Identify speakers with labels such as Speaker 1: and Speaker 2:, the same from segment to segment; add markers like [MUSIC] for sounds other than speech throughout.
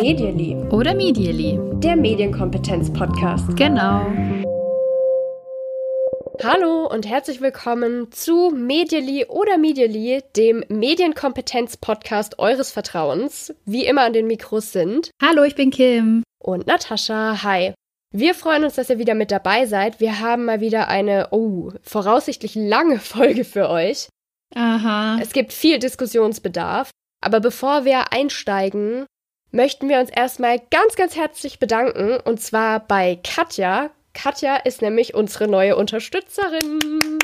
Speaker 1: Medially.
Speaker 2: Oder Medially.
Speaker 1: Der Medienkompetenz-Podcast.
Speaker 2: Genau.
Speaker 1: Hallo und herzlich willkommen zu Medially oder Medially, dem Medienkompetenz-Podcast eures Vertrauens. Wie immer an den Mikros sind.
Speaker 2: Hallo, ich bin Kim.
Speaker 1: Und Natascha. Hi. Wir freuen uns, dass ihr wieder mit dabei seid. Wir haben mal wieder eine, oh, voraussichtlich lange Folge für euch.
Speaker 2: Aha.
Speaker 1: Es gibt viel Diskussionsbedarf. Aber bevor wir einsteigen, möchten wir uns erstmal ganz, ganz herzlich bedanken. Und zwar bei Katja. Katja ist nämlich unsere neue Unterstützerin.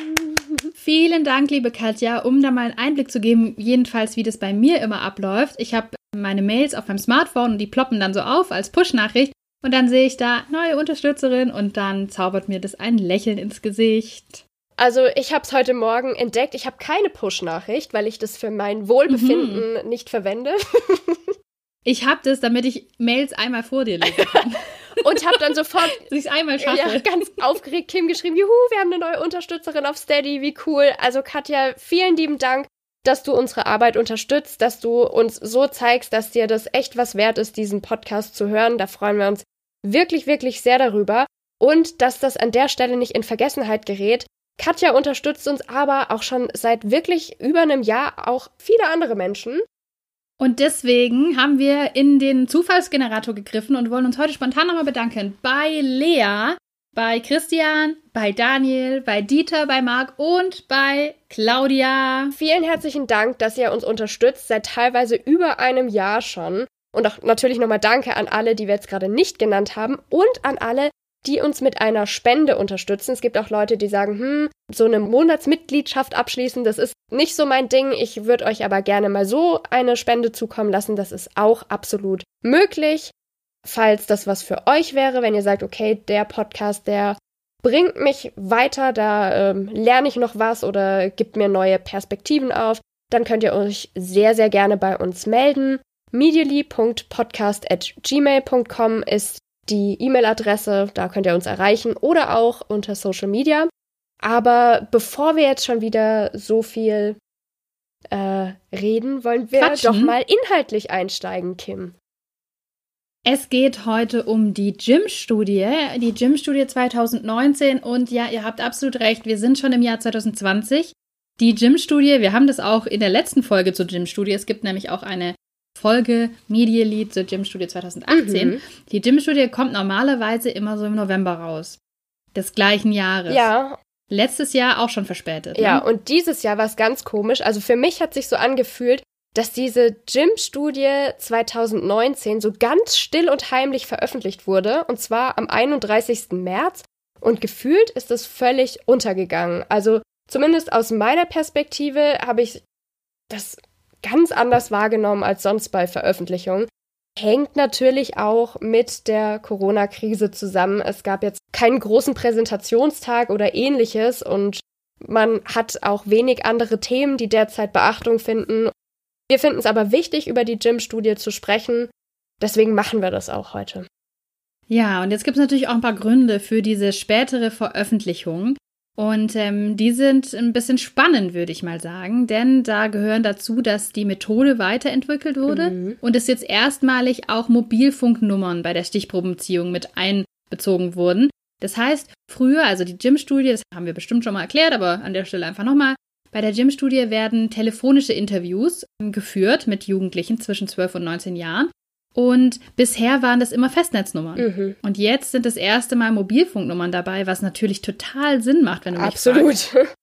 Speaker 2: Vielen Dank, liebe Katja, um da mal einen Einblick zu geben, jedenfalls wie das bei mir immer abläuft. Ich habe meine Mails auf meinem Smartphone und die ploppen dann so auf als Push-Nachricht. Und dann sehe ich da neue Unterstützerin und dann zaubert mir das ein Lächeln ins Gesicht.
Speaker 1: Also ich habe es heute Morgen entdeckt. Ich habe keine Push-Nachricht, weil ich das für mein Wohlbefinden mhm. nicht verwende. [LAUGHS]
Speaker 2: ich habe das, damit ich Mails einmal vor dir lesen kann. [LAUGHS]
Speaker 1: und habe dann sofort [LAUGHS]
Speaker 2: ich einmal schaffe.
Speaker 1: Ja, ganz aufgeregt Kim geschrieben, juhu, wir haben eine neue Unterstützerin auf Steady, wie cool. Also Katja, vielen lieben Dank, dass du unsere Arbeit unterstützt, dass du uns so zeigst, dass dir das echt was wert ist, diesen Podcast zu hören. Da freuen wir uns wirklich, wirklich sehr darüber. Und dass das an der Stelle nicht in Vergessenheit gerät. Katja unterstützt uns aber auch schon seit wirklich über einem Jahr auch viele andere Menschen.
Speaker 2: Und deswegen haben wir in den Zufallsgenerator gegriffen und wollen uns heute spontan nochmal bedanken bei Lea, bei Christian, bei Daniel, bei Dieter, bei Marc und bei Claudia.
Speaker 1: Vielen herzlichen Dank, dass ihr uns unterstützt, seit teilweise über einem Jahr schon. Und auch natürlich nochmal Danke an alle, die wir jetzt gerade nicht genannt haben und an alle, die uns mit einer Spende unterstützen. Es gibt auch Leute, die sagen, hm, so eine Monatsmitgliedschaft abschließen, das ist nicht so mein Ding. Ich würde euch aber gerne mal so eine Spende zukommen lassen. Das ist auch absolut möglich. Falls das was für euch wäre, wenn ihr sagt, okay, der Podcast, der bringt mich weiter, da ähm, lerne ich noch was oder gibt mir neue Perspektiven auf, dann könnt ihr euch sehr, sehr gerne bei uns melden medially.podcast.gmail.com ist die E-Mail-Adresse, da könnt ihr uns erreichen oder auch unter Social Media. Aber bevor wir jetzt schon wieder so viel äh, reden, wollen wir
Speaker 2: Quatschen.
Speaker 1: doch mal inhaltlich einsteigen, Kim.
Speaker 2: Es geht heute um die Gym-Studie, die Gym-Studie 2019 und ja, ihr habt absolut recht, wir sind schon im Jahr 2020. Die Gym-Studie, wir haben das auch in der letzten Folge zur Gym-Studie, es gibt nämlich auch eine Folge Media Lead zur Gym Studie 2018. Mhm. Die Gym Studie kommt normalerweise immer so im November raus. Des gleichen Jahres.
Speaker 1: Ja.
Speaker 2: Letztes Jahr auch schon verspätet.
Speaker 1: Ja,
Speaker 2: ne?
Speaker 1: und dieses Jahr war es ganz komisch. Also für mich hat sich so angefühlt, dass diese Gym-Studie 2019 so ganz still und heimlich veröffentlicht wurde. Und zwar am 31. März. Und gefühlt ist es völlig untergegangen. Also zumindest aus meiner Perspektive habe ich das ganz anders wahrgenommen als sonst bei Veröffentlichungen. Hängt natürlich auch mit der Corona-Krise zusammen. Es gab jetzt keinen großen Präsentationstag oder ähnliches und man hat auch wenig andere Themen, die derzeit Beachtung finden. Wir finden es aber wichtig, über die Gym-Studie zu sprechen. Deswegen machen wir das auch heute.
Speaker 2: Ja, und jetzt gibt es natürlich auch ein paar Gründe für diese spätere Veröffentlichung. Und ähm, die sind ein bisschen spannend, würde ich mal sagen, denn da gehören dazu, dass die Methode weiterentwickelt wurde mhm. und es jetzt erstmalig auch Mobilfunknummern bei der Stichprobenziehung mit einbezogen wurden. Das heißt, früher, also die Gym-Studie, das haben wir bestimmt schon mal erklärt, aber an der Stelle einfach nochmal. Bei der Gym-Studie werden telefonische Interviews geführt mit Jugendlichen zwischen 12 und 19 Jahren. Und bisher waren das immer Festnetznummern. Mhm. Und jetzt sind das erste Mal Mobilfunknummern dabei, was natürlich total Sinn macht, wenn du mich
Speaker 1: Absolut.
Speaker 2: Fragst.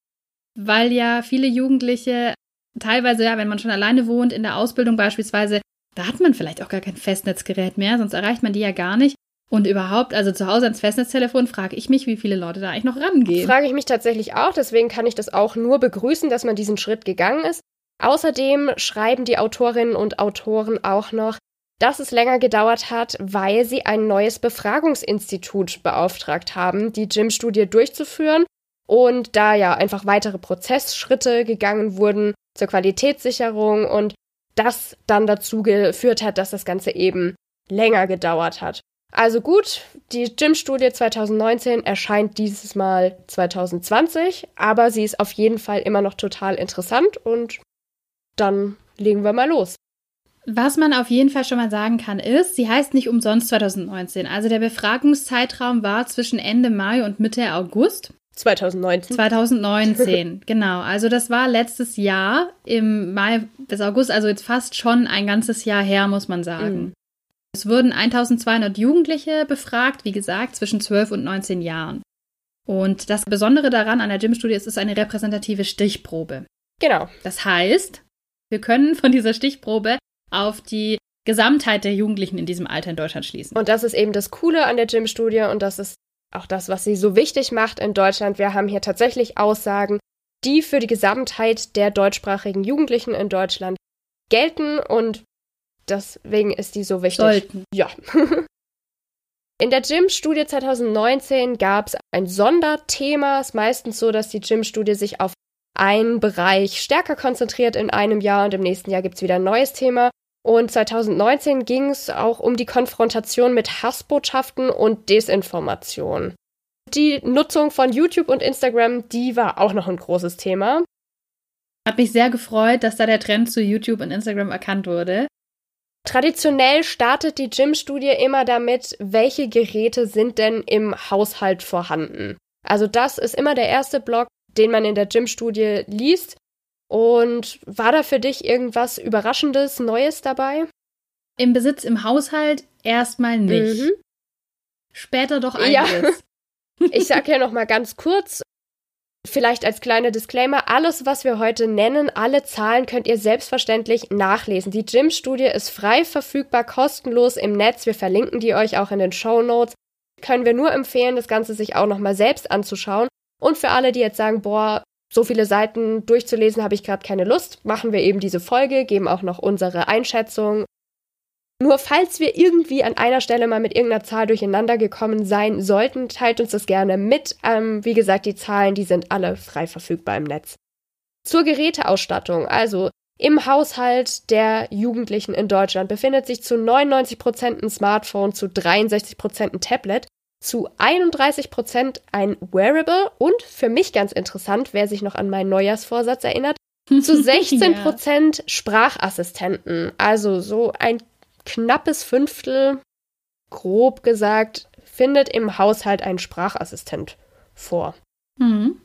Speaker 2: Weil ja viele Jugendliche teilweise, ja, wenn man schon alleine wohnt, in der Ausbildung beispielsweise, da hat man vielleicht auch gar kein Festnetzgerät mehr, sonst erreicht man die ja gar nicht. Und überhaupt, also zu Hause ans Festnetztelefon, frage ich mich, wie viele Leute da eigentlich noch rangehen.
Speaker 1: Frage ich mich tatsächlich auch, deswegen kann ich das auch nur begrüßen, dass man diesen Schritt gegangen ist. Außerdem schreiben die Autorinnen und Autoren auch noch, dass es länger gedauert hat, weil sie ein neues Befragungsinstitut beauftragt haben, die Gym-Studie durchzuführen und da ja einfach weitere Prozessschritte gegangen wurden zur Qualitätssicherung und das dann dazu geführt hat, dass das Ganze eben länger gedauert hat. Also gut, die Gym-Studie 2019 erscheint dieses Mal 2020, aber sie ist auf jeden Fall immer noch total interessant und dann legen wir mal los.
Speaker 2: Was man auf jeden Fall schon mal sagen kann, ist, sie heißt nicht umsonst 2019. Also der Befragungszeitraum war zwischen Ende Mai und Mitte August.
Speaker 1: 2019.
Speaker 2: 2019, [LAUGHS] genau. Also das war letztes Jahr im Mai bis August, also jetzt fast schon ein ganzes Jahr her, muss man sagen. Mhm. Es wurden 1200 Jugendliche befragt, wie gesagt, zwischen 12 und 19 Jahren. Und das Besondere daran an der Gym-Studie ist, es ist eine repräsentative Stichprobe.
Speaker 1: Genau.
Speaker 2: Das heißt, wir können von dieser Stichprobe auf die Gesamtheit der Jugendlichen in diesem Alter in Deutschland schließen.
Speaker 1: Und das ist eben das Coole an der Gym-Studie und das ist auch das, was sie so wichtig macht in Deutschland. Wir haben hier tatsächlich Aussagen, die für die Gesamtheit der deutschsprachigen Jugendlichen in Deutschland gelten und deswegen ist die so wichtig.
Speaker 2: Sollten.
Speaker 1: Ja. [LAUGHS] In der Gym-Studie 2019 gab es ein Sonderthema. Es ist meistens so, dass die Gym-Studie sich auf einen Bereich stärker konzentriert in einem Jahr und im nächsten Jahr gibt es wieder ein neues Thema. Und 2019 ging es auch um die Konfrontation mit Hassbotschaften und Desinformation. Die Nutzung von YouTube und Instagram, die war auch noch ein großes Thema.
Speaker 2: Hat mich sehr gefreut, dass da der Trend zu YouTube und Instagram erkannt wurde.
Speaker 1: Traditionell startet die Gym-Studie immer damit, welche Geräte sind denn im Haushalt vorhanden. Also das ist immer der erste Block, den man in der Gym-Studie liest. Und war da für dich irgendwas Überraschendes, Neues dabei?
Speaker 2: Im Besitz im Haushalt erstmal nicht. Mhm. Später doch einiges. Ja. [LAUGHS] [LAUGHS]
Speaker 1: Ich sag ja noch mal ganz kurz, vielleicht als kleiner Disclaimer, alles, was wir heute nennen, alle Zahlen könnt ihr selbstverständlich nachlesen. Die Gym-Studie ist frei verfügbar, kostenlos im Netz. Wir verlinken die euch auch in den Show Notes. Können wir nur empfehlen, das Ganze sich auch noch mal selbst anzuschauen. Und für alle, die jetzt sagen, boah, so viele Seiten durchzulesen habe ich gerade keine Lust, machen wir eben diese Folge, geben auch noch unsere Einschätzung. Nur falls wir irgendwie an einer Stelle mal mit irgendeiner Zahl durcheinander gekommen sein sollten, teilt uns das gerne mit. Ähm, wie gesagt, die Zahlen, die sind alle frei verfügbar im Netz. Zur Geräteausstattung, also im Haushalt der Jugendlichen in Deutschland befindet sich zu 99 Prozent ein Smartphone, zu 63 Prozent ein Tablet zu 31 Prozent ein Wearable und für mich ganz interessant, wer sich noch an meinen Neujahrsvorsatz erinnert, [LAUGHS] zu 16 Prozent ja. Sprachassistenten. Also so ein knappes Fünftel, grob gesagt, findet im Haushalt ein Sprachassistent vor.
Speaker 2: Mhm.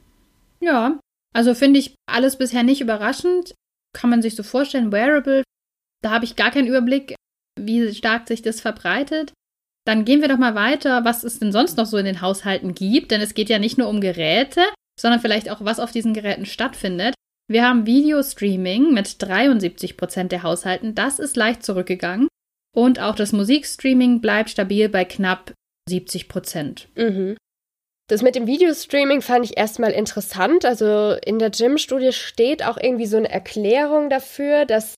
Speaker 2: Ja, also finde ich alles bisher nicht überraschend. Kann man sich so vorstellen, Wearable, da habe ich gar keinen Überblick, wie stark sich das verbreitet. Dann gehen wir doch mal weiter, was es denn sonst noch so in den Haushalten gibt, denn es geht ja nicht nur um Geräte, sondern vielleicht auch, was auf diesen Geräten stattfindet. Wir haben Videostreaming mit 73 Prozent der Haushalten. Das ist leicht zurückgegangen. Und auch das Musikstreaming bleibt stabil bei knapp 70 Prozent.
Speaker 1: Mhm. Das mit dem Videostreaming fand ich erstmal interessant. Also in der Gym-Studie steht auch irgendwie so eine Erklärung dafür, dass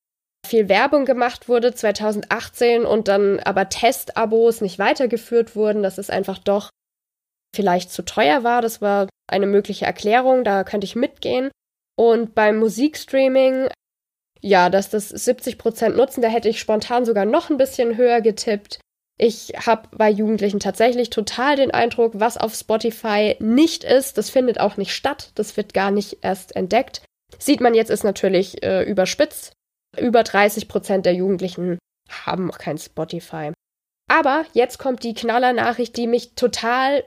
Speaker 1: viel Werbung gemacht wurde 2018 und dann aber Testabos nicht weitergeführt wurden, dass es einfach doch vielleicht zu teuer war. Das war eine mögliche Erklärung, da könnte ich mitgehen. Und beim Musikstreaming, ja, dass das 70 Prozent nutzen, da hätte ich spontan sogar noch ein bisschen höher getippt. Ich habe bei Jugendlichen tatsächlich total den Eindruck, was auf Spotify nicht ist, das findet auch nicht statt, das wird gar nicht erst entdeckt. Sieht man jetzt, ist natürlich äh, überspitzt, über 30 Prozent der Jugendlichen haben noch kein Spotify. Aber jetzt kommt die Knaller-Nachricht, die mich total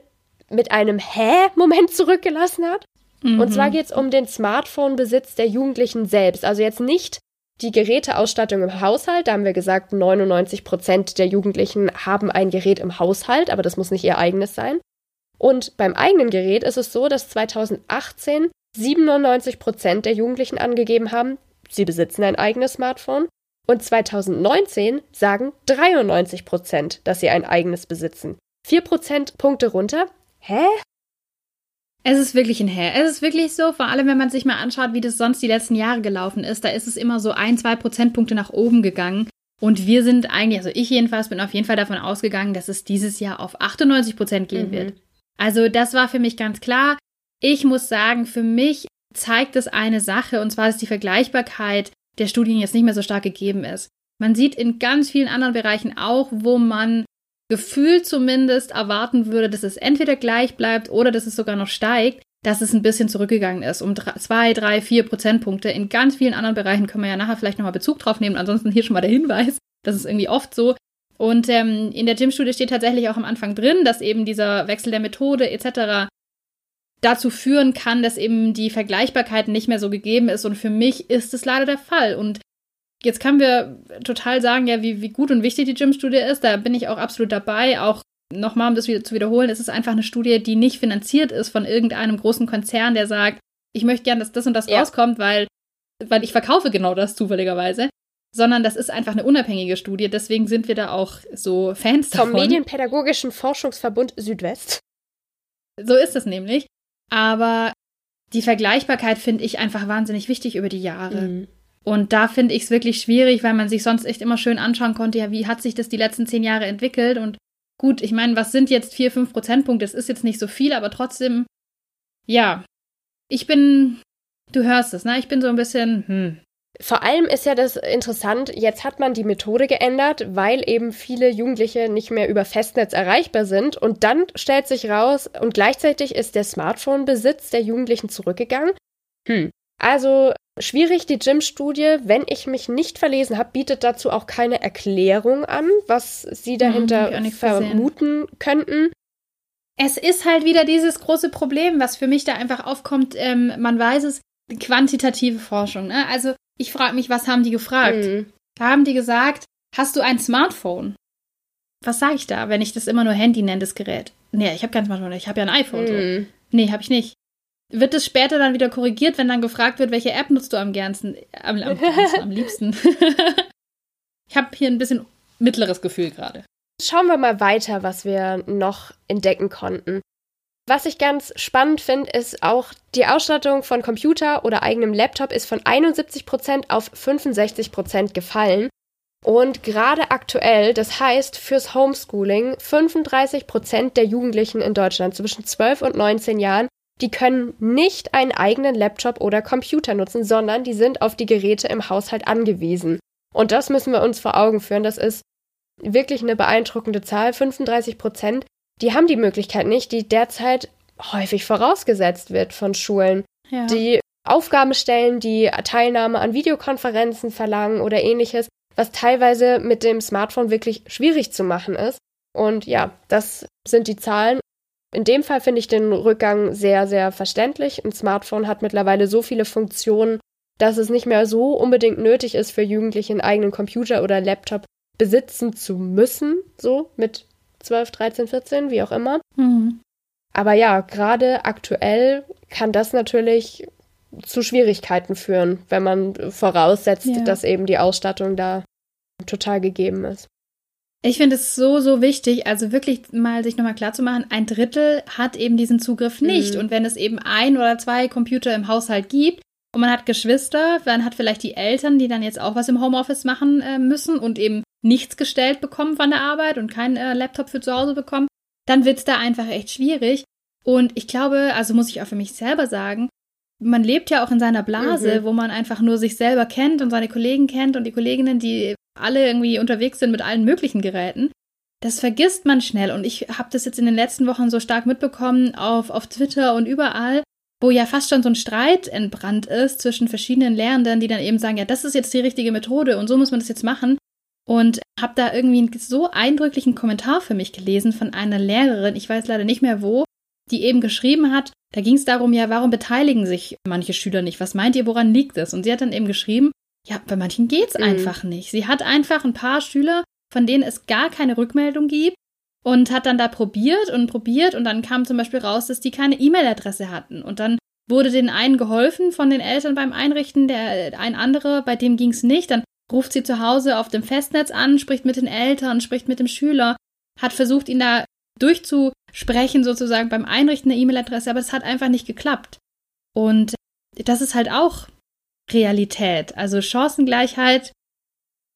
Speaker 1: mit einem Hä-Moment zurückgelassen hat. Mhm. Und zwar geht es um den Smartphone-Besitz der Jugendlichen selbst. Also jetzt nicht die Geräteausstattung im Haushalt. Da haben wir gesagt, 99 Prozent der Jugendlichen haben ein Gerät im Haushalt, aber das muss nicht ihr eigenes sein. Und beim eigenen Gerät ist es so, dass 2018 97 Prozent der Jugendlichen angegeben haben, sie besitzen ein eigenes Smartphone. Und 2019 sagen 93 Prozent, dass sie ein eigenes besitzen. Vier Prozentpunkte runter. Hä?
Speaker 2: Es ist wirklich ein Hä. Es ist wirklich so, vor allem wenn man sich mal anschaut, wie das sonst die letzten Jahre gelaufen ist, da ist es immer so ein, zwei Prozentpunkte nach oben gegangen. Und wir sind eigentlich, also ich jedenfalls bin auf jeden Fall davon ausgegangen, dass es dieses Jahr auf 98 Prozent gehen mhm. wird. Also das war für mich ganz klar. Ich muss sagen, für mich zeigt es eine Sache, und zwar, dass die Vergleichbarkeit der Studien jetzt nicht mehr so stark gegeben ist. Man sieht in ganz vielen anderen Bereichen auch, wo man gefühlt zumindest erwarten würde, dass es entweder gleich bleibt oder dass es sogar noch steigt, dass es ein bisschen zurückgegangen ist, um drei, zwei, drei, vier Prozentpunkte. In ganz vielen anderen Bereichen können wir ja nachher vielleicht nochmal Bezug drauf nehmen. Ansonsten hier schon mal der Hinweis. Das ist irgendwie oft so. Und ähm, in der Gymstudie steht tatsächlich auch am Anfang drin, dass eben dieser Wechsel der Methode etc. dazu führen kann, dass eben die Vergleichbarkeit nicht mehr so gegeben ist. Und für mich ist es leider der Fall. Und jetzt können wir total sagen, ja, wie, wie gut und wichtig die Gymstudie ist. Da bin ich auch absolut dabei. Auch nochmal, um das wieder zu wiederholen, es ist einfach eine Studie, die nicht finanziert ist von irgendeinem großen Konzern, der sagt, ich möchte gern, dass das und das ja. rauskommt, weil, weil ich verkaufe genau das zufälligerweise sondern das ist einfach eine unabhängige Studie. Deswegen sind wir da auch so Fans
Speaker 1: davon. Vom Medienpädagogischen Forschungsverbund Südwest.
Speaker 2: So ist es nämlich. Aber die Vergleichbarkeit finde ich einfach wahnsinnig wichtig über die Jahre. Mhm. Und da finde ich es wirklich schwierig, weil man sich sonst echt immer schön anschauen konnte, ja, wie hat sich das die letzten zehn Jahre entwickelt? Und gut, ich meine, was sind jetzt vier, fünf Prozentpunkte? Das ist jetzt nicht so viel, aber trotzdem, ja, ich bin, du hörst es, ne? Ich bin so ein bisschen, hm,
Speaker 1: vor allem ist ja das interessant, jetzt hat man die Methode geändert, weil eben viele Jugendliche nicht mehr über Festnetz erreichbar sind. Und dann stellt sich raus, und gleichzeitig ist der Smartphone-Besitz der Jugendlichen zurückgegangen. Hm. Also schwierig, die Gym-Studie, wenn ich mich nicht verlesen habe, bietet dazu auch keine Erklärung an, was sie dahinter hm, vermuten könnten.
Speaker 2: Es ist halt wieder dieses große Problem, was für mich da einfach aufkommt. Ähm, man weiß es, quantitative Forschung. Ne? Also ich frage mich, was haben die gefragt? Mhm. Da haben die gesagt, hast du ein Smartphone? Was sage ich da, wenn ich das immer nur Handy nenne, das Gerät? Nee, ich habe kein Smartphone, ich habe ja ein iPhone. Mhm. So. Nee, habe ich nicht. Wird es später dann wieder korrigiert, wenn dann gefragt wird, welche App nutzt du am gernsten, am, am, am liebsten? [LAUGHS] ich habe hier ein bisschen mittleres Gefühl gerade.
Speaker 1: Schauen wir mal weiter, was wir noch entdecken konnten. Was ich ganz spannend finde, ist auch die Ausstattung von Computer oder eigenem Laptop ist von 71% auf 65% gefallen. Und gerade aktuell, das heißt fürs Homeschooling, 35% der Jugendlichen in Deutschland zwischen 12 und 19 Jahren, die können nicht einen eigenen Laptop oder Computer nutzen, sondern die sind auf die Geräte im Haushalt angewiesen. Und das müssen wir uns vor Augen führen. Das ist wirklich eine beeindruckende Zahl. 35 Prozent die haben die Möglichkeit nicht, die derzeit häufig vorausgesetzt wird von Schulen, ja. die Aufgaben stellen, die Teilnahme an Videokonferenzen verlangen oder ähnliches, was teilweise mit dem Smartphone wirklich schwierig zu machen ist. Und ja, das sind die Zahlen. In dem Fall finde ich den Rückgang sehr, sehr verständlich. Ein Smartphone hat mittlerweile so viele Funktionen, dass es nicht mehr so unbedingt nötig ist, für Jugendliche einen eigenen Computer oder Laptop besitzen zu müssen, so mit 12, 13, 14, wie auch immer. Mhm. Aber ja, gerade aktuell kann das natürlich zu Schwierigkeiten führen, wenn man voraussetzt, ja. dass eben die Ausstattung da total gegeben ist.
Speaker 2: Ich finde es so, so wichtig, also wirklich mal sich nochmal klarzumachen, ein Drittel hat eben diesen Zugriff nicht. Mhm. Und wenn es eben ein oder zwei Computer im Haushalt gibt und man hat Geschwister, dann hat vielleicht die Eltern, die dann jetzt auch was im Homeoffice machen äh, müssen und eben nichts gestellt bekommen von der Arbeit und keinen äh, Laptop für zu Hause bekommen, dann wird es da einfach echt schwierig. Und ich glaube, also muss ich auch für mich selber sagen, man lebt ja auch in seiner Blase, mhm. wo man einfach nur sich selber kennt und seine Kollegen kennt und die Kolleginnen, die alle irgendwie unterwegs sind mit allen möglichen Geräten. Das vergisst man schnell. Und ich habe das jetzt in den letzten Wochen so stark mitbekommen auf, auf Twitter und überall, wo ja fast schon so ein Streit entbrannt ist zwischen verschiedenen Lehrenden, die dann eben sagen, ja, das ist jetzt die richtige Methode und so muss man das jetzt machen. Und habe da irgendwie einen so eindrücklichen Kommentar für mich gelesen von einer Lehrerin, ich weiß leider nicht mehr wo, die eben geschrieben hat, da ging es darum, ja, warum beteiligen sich manche Schüler nicht? Was meint ihr, woran liegt es? Und sie hat dann eben geschrieben, ja, bei manchen geht's mhm. einfach nicht. Sie hat einfach ein paar Schüler, von denen es gar keine Rückmeldung gibt und hat dann da probiert und probiert und dann kam zum Beispiel raus, dass die keine E-Mail-Adresse hatten und dann wurde den einen geholfen von den Eltern beim Einrichten, der ein anderer, bei dem ging's nicht. Dann ruft sie zu Hause auf dem Festnetz an, spricht mit den Eltern, spricht mit dem Schüler, hat versucht, ihn da durchzusprechen, sozusagen beim Einrichten der E-Mail-Adresse, aber es hat einfach nicht geklappt. Und das ist halt auch Realität. Also Chancengleichheit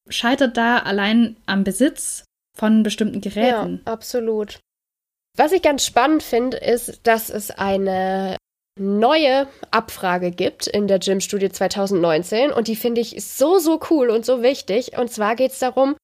Speaker 2: scheitert da allein am Besitz von bestimmten Geräten.
Speaker 1: Ja, absolut. Was ich ganz spannend finde, ist, dass es eine neue Abfrage gibt in der Gym-Studie 2019 und die finde ich so, so cool und so wichtig. Und zwar geht es darum,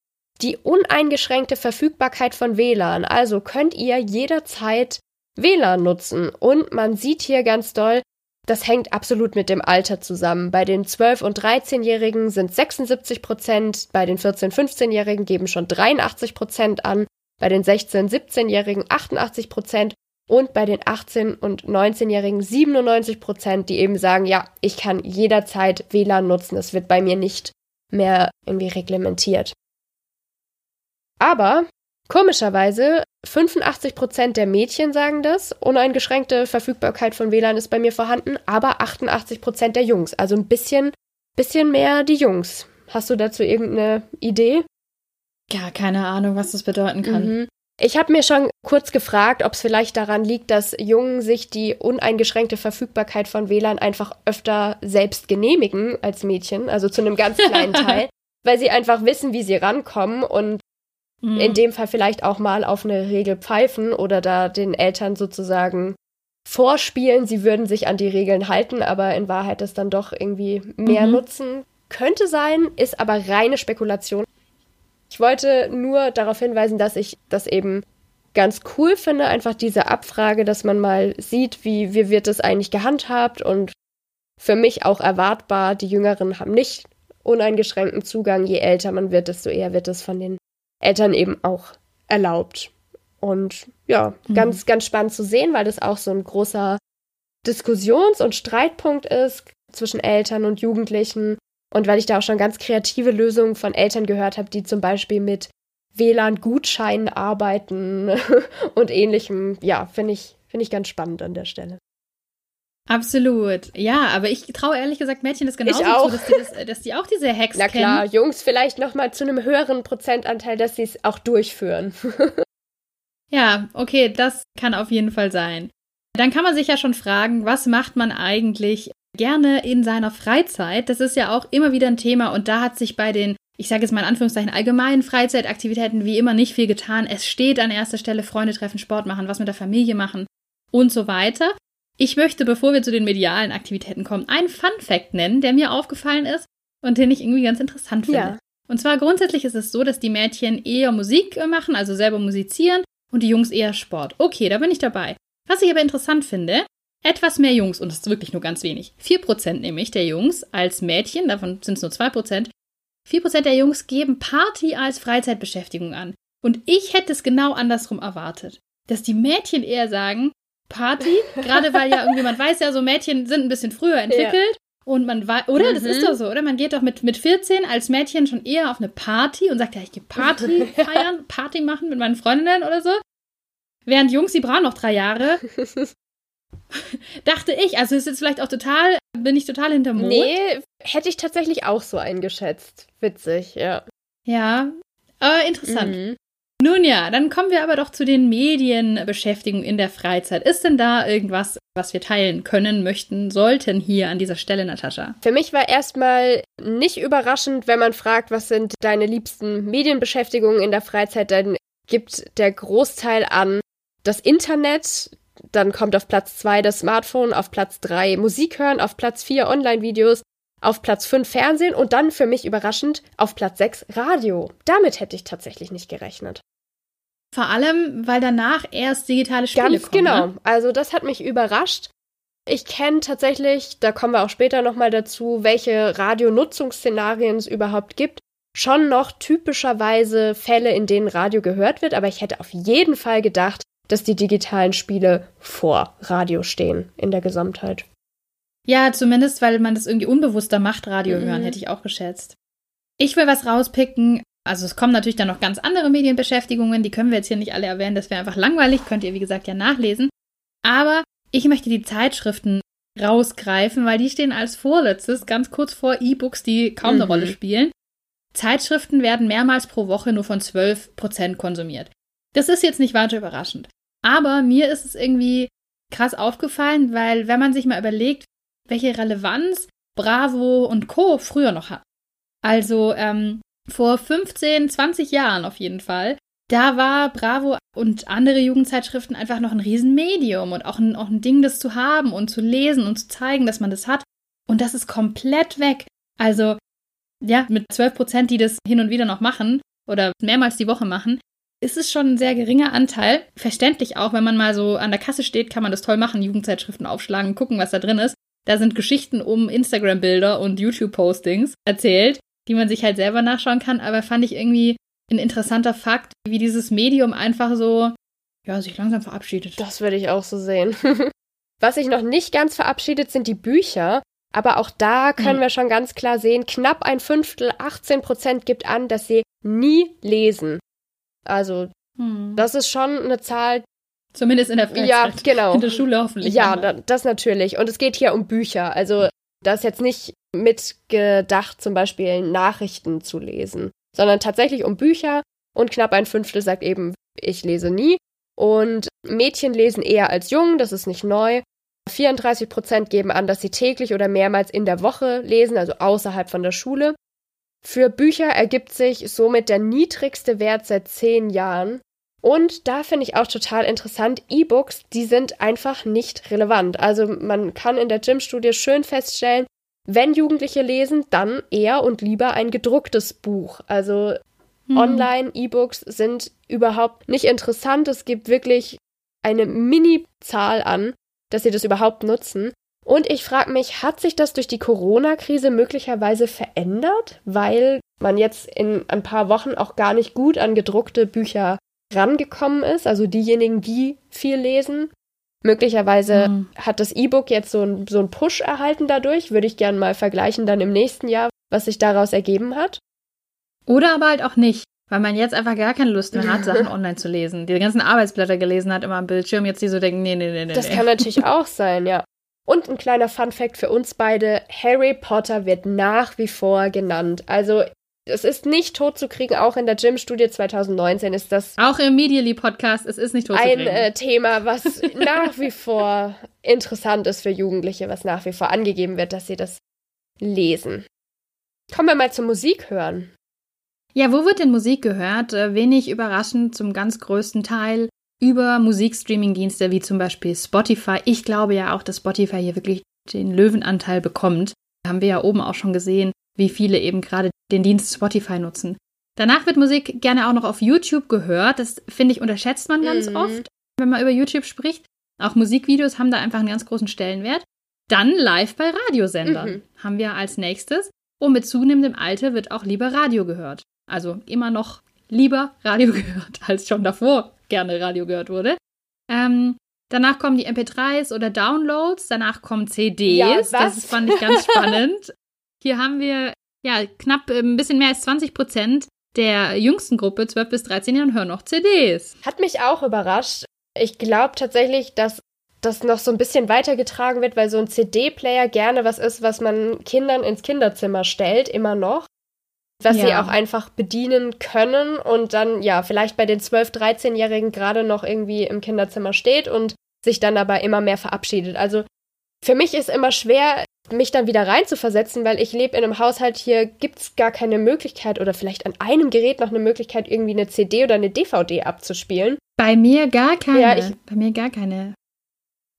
Speaker 1: die uneingeschränkte Verfügbarkeit von WLAN. Also könnt ihr jederzeit WLAN nutzen. Und man sieht hier ganz doll, das hängt absolut mit dem Alter zusammen. Bei den 12- und 13-Jährigen sind 76 Prozent, bei den 14-, 15-Jährigen geben schon 83 Prozent an, bei den 16-, 17-Jährigen 88 Prozent und bei den 18- und 19-Jährigen 97 Prozent, die eben sagen, ja, ich kann jederzeit WLAN nutzen, es wird bei mir nicht mehr irgendwie reglementiert. Aber komischerweise 85 Prozent der Mädchen sagen das, uneingeschränkte Verfügbarkeit von WLAN ist bei mir vorhanden, aber 88 Prozent der Jungs, also ein bisschen, bisschen mehr die Jungs. Hast du dazu irgendeine Idee?
Speaker 2: Ja, keine Ahnung, was das bedeuten kann. Mhm.
Speaker 1: Ich habe mir schon kurz gefragt, ob es vielleicht daran liegt, dass Jungen sich die uneingeschränkte Verfügbarkeit von WLAN einfach öfter selbst genehmigen als Mädchen, also zu einem ganz kleinen [LAUGHS] Teil, weil sie einfach wissen, wie sie rankommen und mhm. in dem Fall vielleicht auch mal auf eine Regel pfeifen oder da den Eltern sozusagen vorspielen, sie würden sich an die Regeln halten, aber in Wahrheit das dann doch irgendwie mehr mhm. nutzen. Könnte sein, ist aber reine Spekulation. Ich wollte nur darauf hinweisen, dass ich das eben ganz cool finde, einfach diese Abfrage, dass man mal sieht, wie, wie wird das eigentlich gehandhabt und für mich auch erwartbar, die Jüngeren haben nicht uneingeschränkten Zugang. Je älter man wird, desto eher wird es von den Eltern eben auch erlaubt. Und ja, mhm. ganz, ganz spannend zu sehen, weil das auch so ein großer Diskussions- und Streitpunkt ist zwischen Eltern und Jugendlichen. Und weil ich da auch schon ganz kreative Lösungen von Eltern gehört habe, die zum Beispiel mit WLAN-Gutscheinen arbeiten [LAUGHS] und ähnlichem. Ja, finde ich, finde ich ganz spannend an der Stelle.
Speaker 2: Absolut. Ja, aber ich traue ehrlich gesagt Mädchen das genauso zu, dass die, das, dass die auch diese Hacks
Speaker 1: Na klar, kennen. Jungs vielleicht noch mal zu einem höheren Prozentanteil, dass sie es auch durchführen. [LAUGHS]
Speaker 2: ja, okay, das kann auf jeden Fall sein. Dann kann man sich ja schon fragen, was macht man eigentlich gerne in seiner Freizeit? Das ist ja auch immer wieder ein Thema und da hat sich bei den, ich sage jetzt mal in Anführungszeichen, allgemeinen Freizeitaktivitäten wie immer nicht viel getan. Es steht an erster Stelle Freunde treffen, Sport machen, was mit der Familie machen und so weiter. Ich möchte, bevor wir zu den medialen Aktivitäten kommen, einen Fun Fact nennen, der mir aufgefallen ist und den ich irgendwie ganz interessant finde. Ja. Und zwar grundsätzlich ist es so, dass die Mädchen eher Musik machen, also selber musizieren, und die Jungs eher Sport. Okay, da bin ich dabei. Was ich aber interessant finde, etwas mehr Jungs, und das ist wirklich nur ganz wenig, 4% nämlich der Jungs als Mädchen, davon sind es nur 2%, 4% der Jungs geben Party als Freizeitbeschäftigung an. Und ich hätte es genau andersrum erwartet. Dass die Mädchen eher sagen, Party, gerade weil ja irgendwie, man weiß ja, so Mädchen sind ein bisschen früher entwickelt. Ja. Und man weiß, oder? Mhm. Das ist mhm. doch so, oder? Man geht doch mit, mit 14 als Mädchen schon eher auf eine Party und sagt, ja, ich gehe Party [LAUGHS] feiern, Party machen mit meinen Freundinnen oder so. Während Jungs, die brauchen noch drei Jahre. [LAUGHS] [LAUGHS] Dachte ich. Also ist jetzt vielleicht auch total, bin ich total hinterm Mond.
Speaker 1: Nee, hätte ich tatsächlich auch so eingeschätzt. Witzig, ja.
Speaker 2: Ja, aber interessant. Mhm. Nun ja, dann kommen wir aber doch zu den Medienbeschäftigungen in der Freizeit. Ist denn da irgendwas, was wir teilen können, möchten, sollten hier an dieser Stelle, Natascha?
Speaker 1: Für mich war erstmal nicht überraschend, wenn man fragt, was sind deine liebsten Medienbeschäftigungen in der Freizeit, dann gibt der Großteil an das Internet, dann kommt auf Platz zwei das Smartphone, auf Platz drei Musik hören, auf Platz vier Online-Videos, auf Platz fünf Fernsehen und dann für mich überraschend auf Platz sechs Radio. Damit hätte ich tatsächlich nicht gerechnet.
Speaker 2: Vor allem, weil danach erst digitale Spiele
Speaker 1: Ganz
Speaker 2: kommen.
Speaker 1: genau.
Speaker 2: Ne?
Speaker 1: Also das hat mich überrascht. Ich kenne tatsächlich, da kommen wir auch später nochmal dazu, welche Radionutzungsszenarien es überhaupt gibt. Schon noch typischerweise Fälle, in denen Radio gehört wird, aber ich hätte auf jeden Fall gedacht, dass die digitalen Spiele vor Radio stehen in der Gesamtheit.
Speaker 2: Ja, zumindest, weil man das irgendwie unbewusster macht, Radio mhm. hören, hätte ich auch geschätzt. Ich will was rauspicken, also es kommen natürlich dann noch ganz andere Medienbeschäftigungen, die können wir jetzt hier nicht alle erwähnen, das wäre einfach langweilig, könnt ihr wie gesagt ja nachlesen. Aber ich möchte die Zeitschriften rausgreifen, weil die stehen als vorletztes, ganz kurz vor E-Books, die kaum eine mhm. Rolle spielen. Zeitschriften werden mehrmals pro Woche nur von 12% konsumiert. Das ist jetzt nicht weiter überraschend. Aber mir ist es irgendwie krass aufgefallen, weil wenn man sich mal überlegt, welche Relevanz Bravo und Co. früher noch hat. Also ähm, vor 15, 20 Jahren auf jeden Fall. Da war Bravo und andere Jugendzeitschriften einfach noch ein Riesenmedium und auch ein, auch ein Ding, das zu haben und zu lesen und zu zeigen, dass man das hat. Und das ist komplett weg. Also, ja, mit 12 Prozent, die das hin und wieder noch machen oder mehrmals die Woche machen, ist es schon ein sehr geringer Anteil. Verständlich auch, wenn man mal so an der Kasse steht, kann man das toll machen, Jugendzeitschriften aufschlagen, gucken, was da drin ist. Da sind Geschichten um Instagram-Bilder und YouTube-Postings erzählt, die man sich halt selber nachschauen kann. Aber fand ich irgendwie ein interessanter Fakt, wie dieses Medium einfach so, ja, sich langsam verabschiedet.
Speaker 1: Das würde ich auch so sehen. [LAUGHS] Was sich noch nicht ganz verabschiedet, sind die Bücher. Aber auch da können hm. wir schon ganz klar sehen, knapp ein Fünftel, 18 Prozent gibt an, dass sie nie lesen. Also, hm. das ist schon eine Zahl.
Speaker 2: Zumindest in der Freizeit.
Speaker 1: Ja, genau.
Speaker 2: In der Schule hoffentlich.
Speaker 1: Ja, da, das natürlich. Und es geht hier um Bücher. Also, das ist jetzt nicht mitgedacht, zum Beispiel Nachrichten zu lesen, sondern tatsächlich um Bücher. Und knapp ein Fünftel sagt eben, ich lese nie. Und Mädchen lesen eher als Jungen, das ist nicht neu. 34 Prozent geben an, dass sie täglich oder mehrmals in der Woche lesen, also außerhalb von der Schule. Für Bücher ergibt sich somit der niedrigste Wert seit zehn Jahren. Und da finde ich auch total interessant, E-Books, die sind einfach nicht relevant. Also man kann in der Gym-Studie schön feststellen, wenn Jugendliche lesen, dann eher und lieber ein gedrucktes Buch. Also hm. Online-E-Books sind überhaupt nicht interessant. Es gibt wirklich eine Mini-Zahl an, dass sie das überhaupt nutzen. Und ich frage mich, hat sich das durch die Corona-Krise möglicherweise verändert, weil man jetzt in ein paar Wochen auch gar nicht gut an gedruckte Bücher rangekommen ist, also diejenigen, die viel lesen? Möglicherweise mhm. hat das E-Book jetzt so ein, so einen Push erhalten dadurch. Würde ich gerne mal vergleichen dann im nächsten Jahr, was sich daraus ergeben hat.
Speaker 2: Oder aber halt auch nicht, weil man jetzt einfach gar keine Lust mehr hat, [LAUGHS] Sachen online zu lesen. Die ganzen Arbeitsblätter gelesen hat immer am Bildschirm, jetzt die so denken, nee, nee, nee, nee.
Speaker 1: Das kann natürlich [LAUGHS] auch sein, ja. Und ein kleiner Fun-Fact für uns beide: Harry Potter wird nach wie vor genannt. Also, es ist nicht tot zu kriegen, auch in der Gym-Studie 2019 ist das.
Speaker 2: Auch im Medially-Podcast, es ist nicht tot zu kriegen.
Speaker 1: Ein äh, Thema, was [LAUGHS] nach wie vor interessant ist für Jugendliche, was nach wie vor angegeben wird, dass sie das lesen. Kommen wir mal zur Musik hören.
Speaker 2: Ja, wo wird denn Musik gehört? Äh, wenig überraschend zum ganz größten Teil über Musikstreaming-Dienste wie zum Beispiel Spotify. Ich glaube ja auch, dass Spotify hier wirklich den Löwenanteil bekommt. Haben wir ja oben auch schon gesehen, wie viele eben gerade den Dienst Spotify nutzen. Danach wird Musik gerne auch noch auf YouTube gehört. Das finde ich unterschätzt man ganz mhm. oft, wenn man über YouTube spricht. Auch Musikvideos haben da einfach einen ganz großen Stellenwert. Dann live bei Radiosendern mhm. haben wir als nächstes. Und mit zunehmendem Alter wird auch lieber Radio gehört. Also immer noch lieber Radio [LAUGHS] gehört, als schon davor gerne Radio gehört wurde. Ähm, danach kommen die MP3s oder Downloads, danach kommen CDs. Ja, das fand ich ganz [LAUGHS] spannend. Hier haben wir ja knapp äh, ein bisschen mehr als 20 Prozent der jüngsten Gruppe, 12 bis 13 Jahren, hören noch CDs.
Speaker 1: Hat mich auch überrascht. Ich glaube tatsächlich, dass das noch so ein bisschen weitergetragen wird, weil so ein CD-Player gerne was ist, was man Kindern ins Kinderzimmer stellt, immer noch was ja. sie auch einfach bedienen können und dann ja vielleicht bei den 12-, 13-Jährigen gerade noch irgendwie im Kinderzimmer steht und sich dann aber immer mehr verabschiedet. Also für mich ist immer schwer, mich dann wieder reinzuversetzen, weil ich lebe in einem Haushalt, hier gibt es gar keine Möglichkeit oder vielleicht an einem Gerät noch eine Möglichkeit, irgendwie eine CD oder eine DVD abzuspielen.
Speaker 2: Bei mir gar keine. Ja, ich, Bei mir gar keine.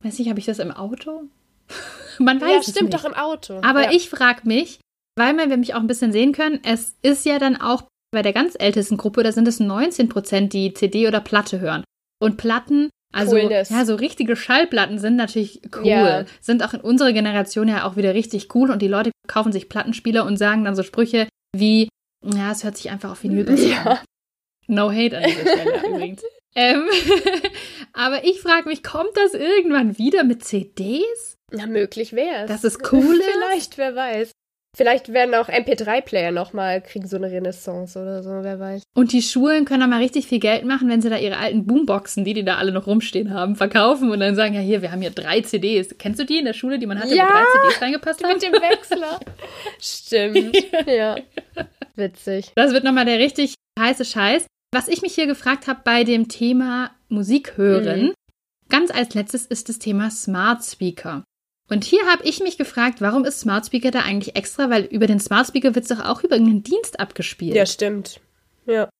Speaker 2: Weiß nicht, habe ich das im Auto? [LAUGHS] Man weiß ja, es
Speaker 1: stimmt
Speaker 2: nicht.
Speaker 1: doch im Auto.
Speaker 2: Aber
Speaker 1: ja.
Speaker 2: ich frage mich, weil wir mich auch ein bisschen sehen können, es ist ja dann auch bei der ganz ältesten Gruppe, da sind es 19 Prozent, die CD oder Platte hören. Und Platten, also Coolness. ja, so richtige Schallplatten sind natürlich cool. Yeah. Sind auch in unserer Generation ja auch wieder richtig cool und die Leute kaufen sich Plattenspieler und sagen dann so Sprüche wie, ja, es hört sich einfach auf Vinyl besser ja. an. No hate an dieser Stelle [LAUGHS] übrigens. Ähm, [LAUGHS] aber ich frage mich, kommt das irgendwann wieder mit CDs?
Speaker 1: Na, möglich wäre es.
Speaker 2: Das [LAUGHS] ist cool.
Speaker 1: Vielleicht, wer weiß. Vielleicht werden auch MP3-Player nochmal, kriegen so eine Renaissance oder so, wer weiß.
Speaker 2: Und die Schulen können da mal richtig viel Geld machen, wenn sie da ihre alten Boomboxen, die die da alle noch rumstehen haben, verkaufen und dann sagen, ja hier, wir haben hier drei CDs. Kennst du die in der Schule, die man hatte,
Speaker 1: ja,
Speaker 2: wo drei CDs reingepasst haben?
Speaker 1: mit dem Wechsler. [LAUGHS] Stimmt, ja. Witzig.
Speaker 2: Das wird nochmal der richtig heiße Scheiß. Was ich mich hier gefragt habe bei dem Thema Musik hören, mhm. ganz als letztes ist das Thema Smart Speaker. Und hier habe ich mich gefragt, warum ist Smart Speaker da eigentlich extra? Weil über den Smart Speaker wird es doch auch über irgendeinen Dienst abgespielt.
Speaker 1: Ja, stimmt. Ja.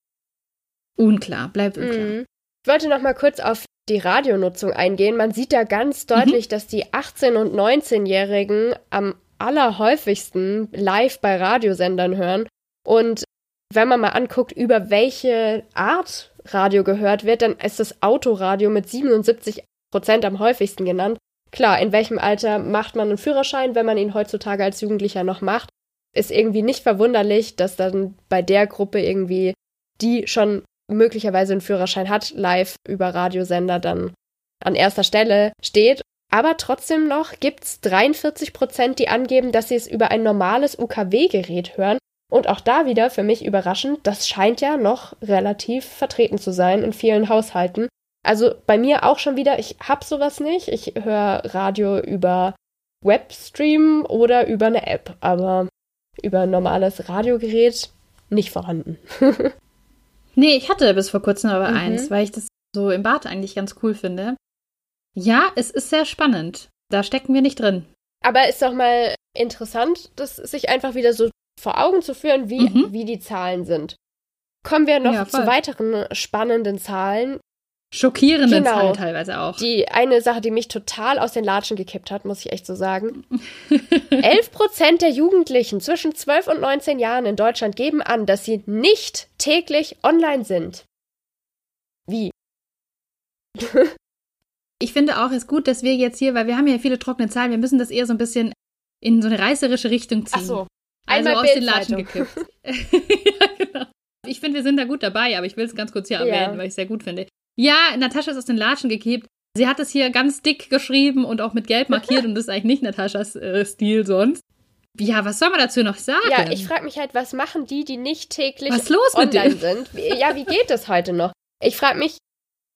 Speaker 2: Unklar, bleibt unklar.
Speaker 1: Mhm. Ich wollte noch mal kurz auf die Radionutzung eingehen. Man sieht da ganz deutlich, mhm. dass die 18- und 19-Jährigen am allerhäufigsten live bei Radiosendern hören. Und wenn man mal anguckt, über welche Art Radio gehört wird, dann ist das Autoradio mit 77 Prozent am häufigsten genannt. Klar, in welchem Alter macht man einen Führerschein, wenn man ihn heutzutage als Jugendlicher noch macht? Ist irgendwie nicht verwunderlich, dass dann bei der Gruppe irgendwie, die schon möglicherweise einen Führerschein hat, live über Radiosender dann an erster Stelle steht. Aber trotzdem noch gibt es 43 Prozent, die angeben, dass sie es über ein normales UKW-Gerät hören. Und auch da wieder für mich überraschend, das scheint ja noch relativ vertreten zu sein in vielen Haushalten. Also bei mir auch schon wieder, ich hab sowas nicht. Ich höre Radio über Webstream oder über eine App, aber über ein normales Radiogerät nicht vorhanden. [LAUGHS]
Speaker 2: nee, ich hatte bis vor kurzem aber mhm. eins, weil ich das so im Bad eigentlich ganz cool finde. Ja, es ist sehr spannend. Da stecken wir nicht drin.
Speaker 1: Aber ist doch mal interessant, das sich einfach wieder so vor Augen zu führen, wie, mhm. wie die Zahlen sind. Kommen wir noch ja, zu weiteren spannenden Zahlen.
Speaker 2: Schockierenden genau. Zahlen teilweise auch.
Speaker 1: Die eine Sache, die mich total aus den Latschen gekippt hat, muss ich echt so sagen. [LAUGHS] 11 Prozent der Jugendlichen zwischen 12 und 19 Jahren in Deutschland geben an, dass sie nicht täglich online sind. Wie? [LAUGHS]
Speaker 2: ich finde auch, es ist gut, dass wir jetzt hier, weil wir haben ja viele trockene Zahlen, wir müssen das eher so ein bisschen in so eine reißerische Richtung ziehen. Ach so. Also Einmal aus den Latschen gekippt. [LAUGHS] ja, genau. Ich finde, wir sind da gut dabei, aber ich will es ganz kurz hier ja. erwähnen, weil ich es sehr gut finde. Ja, Natascha ist aus den Latschen gekippt. Sie hat es hier ganz dick geschrieben und auch mit Gelb markiert und das ist eigentlich nicht Nataschas äh, Stil sonst. Ja, was soll man dazu noch sagen?
Speaker 1: Ja, ich frage mich halt, was machen die, die nicht täglich was los online sind? Ja, wie geht das heute noch? Ich frage mich,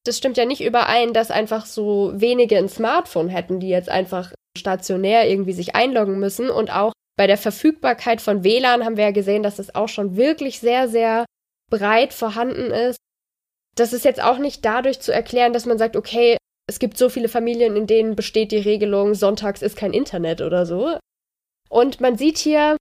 Speaker 1: das stimmt ja nicht überein, dass einfach so wenige ein Smartphone hätten, die jetzt einfach stationär irgendwie sich einloggen müssen. Und auch bei der Verfügbarkeit von WLAN haben wir ja gesehen, dass das auch schon wirklich sehr, sehr breit vorhanden ist. Das ist jetzt auch nicht dadurch zu erklären, dass man sagt, okay, es gibt so viele Familien, in denen besteht die Regelung, sonntags ist kein Internet oder so. Und man sieht hier,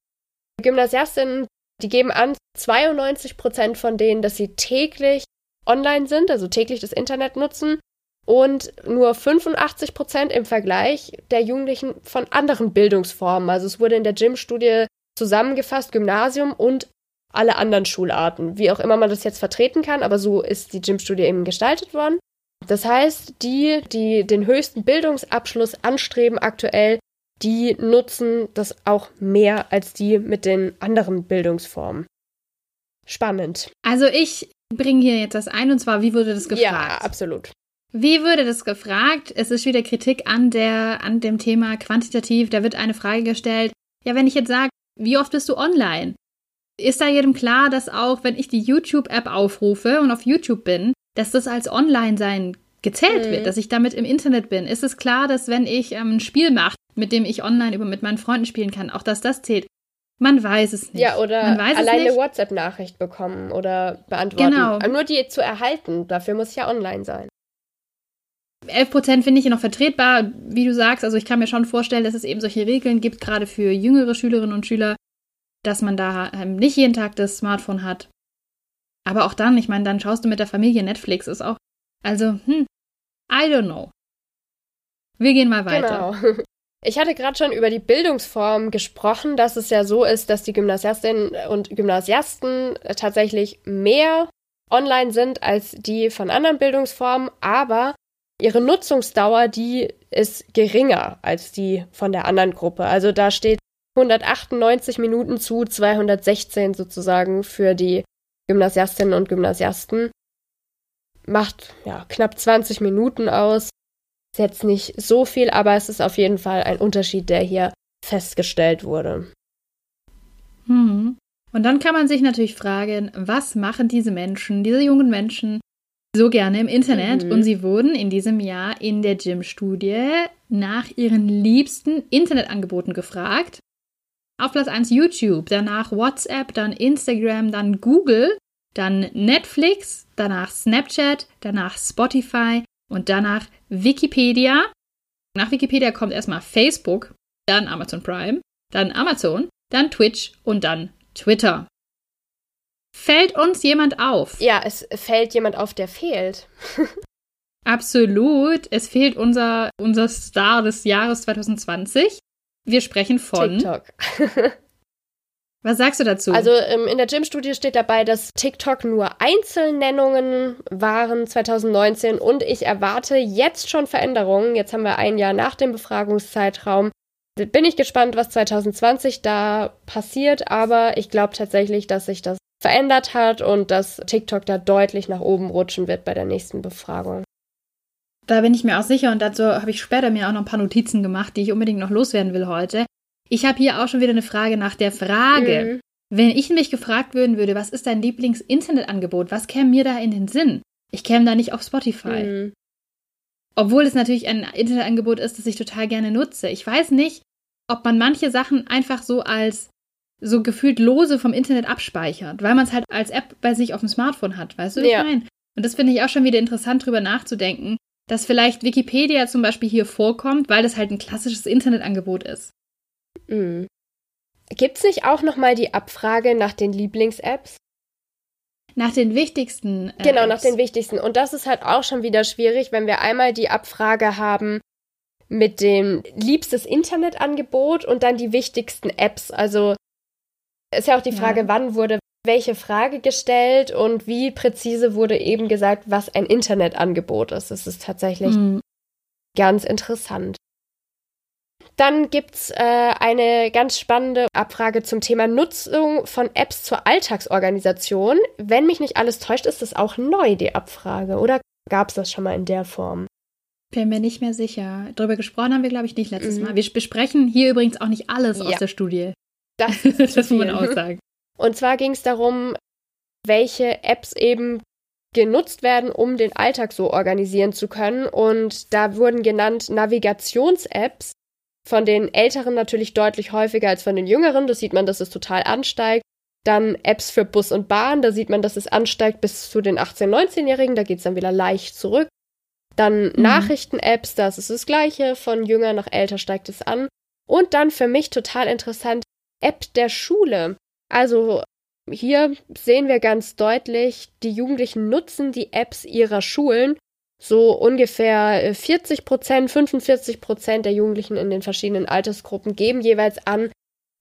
Speaker 1: Gymnasiastinnen, die geben an, 92 Prozent von denen, dass sie täglich online sind, also täglich das Internet nutzen und nur 85 Prozent im Vergleich der Jugendlichen von anderen Bildungsformen. Also es wurde in der Gym-Studie zusammengefasst, Gymnasium und alle anderen Schularten, wie auch immer man das jetzt vertreten kann, aber so ist die Gym-Studie eben gestaltet worden. Das heißt, die, die den höchsten Bildungsabschluss anstreben aktuell, die nutzen das auch mehr als die mit den anderen Bildungsformen. Spannend.
Speaker 2: Also ich bringe hier jetzt das ein und zwar, wie wurde das gefragt?
Speaker 1: Ja, absolut.
Speaker 2: Wie wurde das gefragt? Es ist wieder Kritik an der, an dem Thema quantitativ. Da wird eine Frage gestellt. Ja, wenn ich jetzt sage, wie oft bist du online? Ist da jedem klar, dass auch, wenn ich die YouTube-App aufrufe und auf YouTube bin, dass das als Online-Sein gezählt mhm. wird, dass ich damit im Internet bin? Ist es klar, dass wenn ich ähm, ein Spiel mache, mit dem ich online über mit meinen Freunden spielen kann, auch dass das zählt? Man weiß es nicht.
Speaker 1: Ja, oder alleine eine WhatsApp-Nachricht bekommen oder beantworten. Genau. Nur die zu erhalten, dafür muss ich ja online sein.
Speaker 2: 11 Prozent finde ich noch vertretbar, wie du sagst. Also ich kann mir schon vorstellen, dass es eben solche Regeln gibt, gerade für jüngere Schülerinnen und Schüler, dass man da ähm, nicht jeden Tag das Smartphone hat. Aber auch dann, ich meine, dann schaust du mit der Familie Netflix, ist auch, also, hm, I don't know. Wir gehen mal weiter.
Speaker 1: Genau. [LAUGHS] Ich hatte gerade schon über die Bildungsform gesprochen, dass es ja so ist, dass die Gymnasiastinnen und Gymnasiasten tatsächlich mehr online sind als die von anderen Bildungsformen, aber ihre Nutzungsdauer, die ist geringer als die von der anderen Gruppe. Also da steht 198 Minuten zu 216 sozusagen für die Gymnasiastinnen und Gymnasiasten. Macht ja knapp 20 Minuten aus. Ist jetzt nicht so viel, aber es ist auf jeden Fall ein Unterschied, der hier festgestellt wurde.
Speaker 2: Hm. Und dann kann man sich natürlich fragen, was machen diese Menschen, diese jungen Menschen so gerne im Internet? Mhm. Und sie wurden in diesem Jahr in der Gym-Studie nach ihren liebsten Internetangeboten gefragt. Auf Platz 1 YouTube, danach WhatsApp, dann Instagram, dann Google, dann Netflix, danach Snapchat, danach Spotify, und danach Wikipedia. Nach Wikipedia kommt erstmal Facebook, dann Amazon Prime, dann Amazon, dann Twitch und dann Twitter. Fällt uns jemand auf?
Speaker 1: Ja, es fällt jemand auf, der fehlt. [LAUGHS]
Speaker 2: Absolut. Es fehlt unser, unser Star des Jahres 2020. Wir sprechen von
Speaker 1: TikTok. [LAUGHS]
Speaker 2: Was sagst du dazu?
Speaker 1: Also ähm, in der Gym-Studie steht dabei, dass TikTok nur Einzelnennungen waren 2019 und ich erwarte jetzt schon Veränderungen. Jetzt haben wir ein Jahr nach dem Befragungszeitraum. Bin ich gespannt, was 2020 da passiert, aber ich glaube tatsächlich, dass sich das verändert hat und dass TikTok da deutlich nach oben rutschen wird bei der nächsten Befragung.
Speaker 2: Da bin ich mir auch sicher und dazu habe ich später mir auch noch ein paar Notizen gemacht, die ich unbedingt noch loswerden will heute. Ich habe hier auch schon wieder eine Frage nach der Frage. Mhm. Wenn ich mich gefragt würden würde, was ist dein Lieblings-Internetangebot, was käme mir da in den Sinn? Ich käme da nicht auf Spotify. Mhm. Obwohl es natürlich ein Internetangebot ist, das ich total gerne nutze. Ich weiß nicht, ob man manche Sachen einfach so als so gefühlt lose vom Internet abspeichert, weil man es halt als App bei sich auf dem Smartphone hat, weißt du, wie ja. ich meine? Und das finde ich auch schon wieder interessant, drüber nachzudenken, dass vielleicht Wikipedia zum Beispiel hier vorkommt, weil das halt ein klassisches Internetangebot ist.
Speaker 1: Mhm. Gibt es nicht auch nochmal die Abfrage nach den Lieblings-Apps?
Speaker 2: Nach den wichtigsten.
Speaker 1: Äh, genau, nach den wichtigsten. Und das ist halt auch schon wieder schwierig, wenn wir einmal die Abfrage haben mit dem liebstes Internetangebot und dann die wichtigsten Apps. Also ist ja auch die Frage, ja. wann wurde welche Frage gestellt und wie präzise wurde eben gesagt, was ein Internetangebot ist. Das ist tatsächlich mhm. ganz interessant. Dann gibt's äh, eine ganz spannende Abfrage zum Thema Nutzung von Apps zur Alltagsorganisation. Wenn mich nicht alles täuscht, ist das auch neu, die Abfrage, oder gab es das schon mal in der Form?
Speaker 2: Bin mir nicht mehr sicher. Darüber gesprochen haben wir, glaube ich, nicht letztes mhm. Mal. Wir besprechen hier übrigens auch nicht alles ja. aus der Studie.
Speaker 1: Das, [LAUGHS] ist das muss man auch sagen. Und zwar ging es darum, welche Apps eben genutzt werden, um den Alltag so organisieren zu können. Und da wurden genannt Navigations-Apps, von den Älteren natürlich deutlich häufiger als von den Jüngeren. Das sieht man, dass es total ansteigt. Dann Apps für Bus und Bahn, da sieht man, dass es ansteigt bis zu den 18-, 19-Jährigen, da geht es dann wieder leicht zurück. Dann mhm. Nachrichten-Apps, das ist das gleiche, von jünger nach älter steigt es an. Und dann für mich total interessant, App der Schule. Also hier sehen wir ganz deutlich, die Jugendlichen nutzen die Apps ihrer Schulen so ungefähr 40 äh, Prozent, 45 Prozent der Jugendlichen in den verschiedenen Altersgruppen geben jeweils an,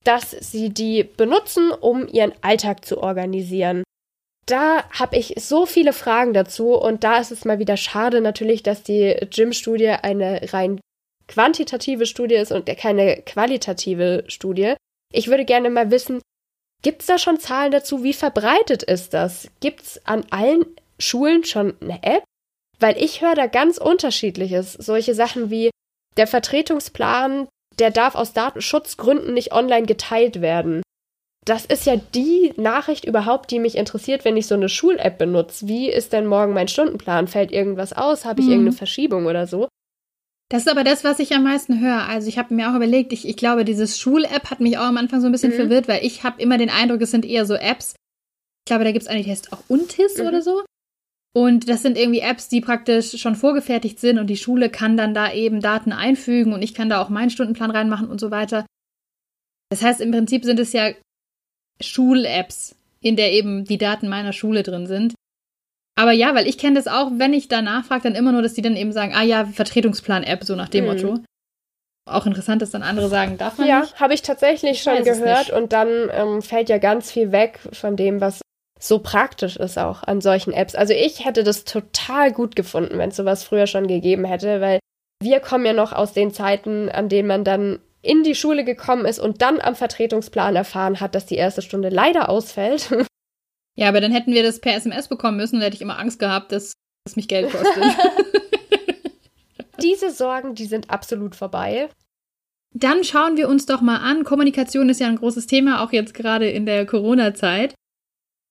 Speaker 1: dass sie die benutzen, um ihren Alltag zu organisieren. Da habe ich so viele Fragen dazu und da ist es mal wieder schade natürlich, dass die Gym-Studie eine rein quantitative Studie ist und keine qualitative Studie. Ich würde gerne mal wissen, gibt es da schon Zahlen dazu? Wie verbreitet ist das? Gibt es an allen Schulen schon eine App? Weil ich höre da ganz unterschiedliches. Solche Sachen wie der Vertretungsplan, der darf aus Datenschutzgründen nicht online geteilt werden. Das ist ja die Nachricht überhaupt, die mich interessiert, wenn ich so eine Schul-App benutze. Wie ist denn morgen mein Stundenplan? Fällt irgendwas aus? Habe ich mhm. irgendeine Verschiebung oder so?
Speaker 2: Das ist aber das, was ich am meisten höre. Also ich habe mir auch überlegt, ich, ich glaube, diese Schul-App hat mich auch am Anfang so ein bisschen mhm. verwirrt, weil ich habe immer den Eindruck, es sind eher so Apps. Ich glaube, da gibt es eigentlich heißt auch Untis mhm. oder so. Und das sind irgendwie Apps, die praktisch schon vorgefertigt sind und die Schule kann dann da eben Daten einfügen und ich kann da auch meinen Stundenplan reinmachen und so weiter. Das heißt, im Prinzip sind es ja Schul-Apps, in der eben die Daten meiner Schule drin sind. Aber ja, weil ich kenne das auch, wenn ich da nachfrage, dann immer nur, dass die dann eben sagen, ah ja, Vertretungsplan-App, so nach dem hm. Motto. Auch interessant, dass dann andere sagen, darf man
Speaker 1: ja,
Speaker 2: nicht?
Speaker 1: Ja, habe ich tatsächlich ich schon gehört und dann ähm, fällt ja ganz viel weg von dem, was so praktisch ist auch an solchen Apps. Also ich hätte das total gut gefunden, wenn es sowas früher schon gegeben hätte, weil wir kommen ja noch aus den Zeiten, an denen man dann in die Schule gekommen ist und dann am Vertretungsplan erfahren hat, dass die erste Stunde leider ausfällt. [LAUGHS]
Speaker 2: Ja, aber dann hätten wir das per SMS bekommen müssen und hätte ich immer Angst gehabt, dass es mich Geld kostet. [LAUGHS]
Speaker 1: Diese Sorgen, die sind absolut vorbei.
Speaker 2: Dann schauen wir uns doch mal an. Kommunikation ist ja ein großes Thema, auch jetzt gerade in der Corona-Zeit.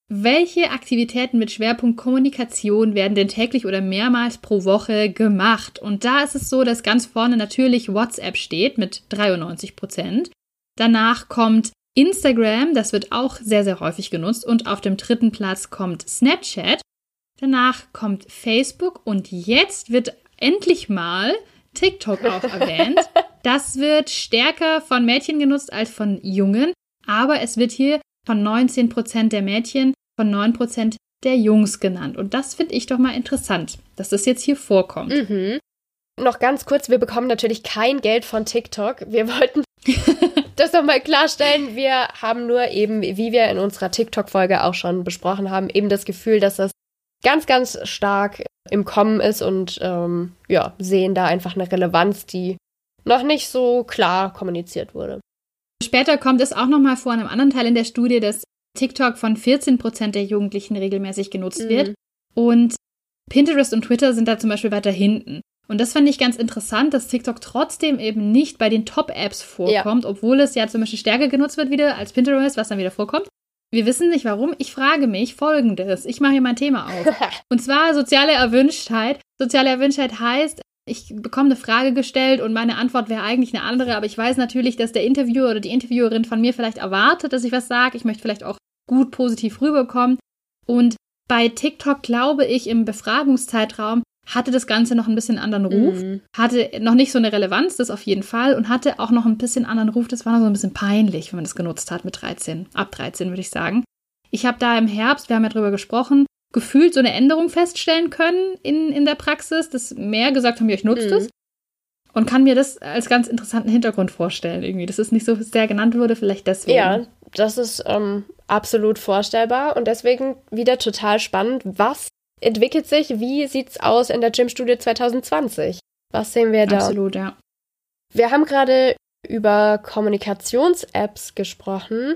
Speaker 2: Welche Aktivitäten mit Schwerpunkt Kommunikation werden denn täglich oder mehrmals pro Woche gemacht? Und da ist es so, dass ganz vorne natürlich WhatsApp steht mit 93 Prozent. Danach kommt Instagram, das wird auch sehr, sehr häufig genutzt. Und auf dem dritten Platz kommt Snapchat. Danach kommt Facebook und jetzt wird endlich mal TikTok auch [LAUGHS] erwähnt. Das wird stärker von Mädchen genutzt als von Jungen, aber es wird hier von 19 Prozent der Mädchen, von 9 Prozent der Jungs genannt. Und das finde ich doch mal interessant, dass das jetzt hier vorkommt.
Speaker 1: Mhm. Noch ganz kurz, wir bekommen natürlich kein Geld von TikTok. Wir wollten [LAUGHS] das nochmal klarstellen. Wir haben nur eben, wie wir in unserer TikTok-Folge auch schon besprochen haben, eben das Gefühl, dass das ganz, ganz stark im Kommen ist und ähm, ja, sehen da einfach eine Relevanz, die noch nicht so klar kommuniziert wurde.
Speaker 2: Später kommt es auch nochmal vor in einem anderen Teil in der Studie, dass TikTok von 14 Prozent der Jugendlichen regelmäßig genutzt mhm. wird. Und Pinterest und Twitter sind da zum Beispiel weiter hinten. Und das fand ich ganz interessant, dass TikTok trotzdem eben nicht bei den Top-Apps vorkommt, ja. obwohl es ja zum Beispiel stärker genutzt wird wieder als Pinterest, was dann wieder vorkommt. Wir wissen nicht warum. Ich frage mich folgendes. Ich mache hier mein Thema auf. [LAUGHS] Und zwar soziale Erwünschtheit. Soziale Erwünschtheit heißt, ich bekomme eine Frage gestellt und meine Antwort wäre eigentlich eine andere, aber ich weiß natürlich, dass der Interviewer oder die Interviewerin von mir vielleicht erwartet, dass ich was sage. Ich möchte vielleicht auch gut positiv rüberkommen. Und bei TikTok glaube ich im Befragungszeitraum hatte das Ganze noch ein bisschen anderen Ruf, mhm. hatte noch nicht so eine Relevanz, das auf jeden Fall, und hatte auch noch ein bisschen anderen Ruf. Das war noch so ein bisschen peinlich, wenn man das genutzt hat mit 13, ab 13 würde ich sagen. Ich habe da im Herbst, wir haben ja drüber gesprochen, gefühlt so eine Änderung feststellen können in, in der Praxis, dass mehr gesagt haben, ja, ich nutze mhm. das. Und kann mir das als ganz interessanten Hintergrund vorstellen, irgendwie. Dass es nicht so sehr genannt wurde, vielleicht deswegen.
Speaker 1: Ja, das ist ähm, absolut vorstellbar und deswegen wieder total spannend. Was entwickelt sich? Wie sieht's aus in der Gymstudie 2020? Was sehen wir da?
Speaker 2: Absolut, ja.
Speaker 1: Wir haben gerade über Kommunikations-Apps gesprochen.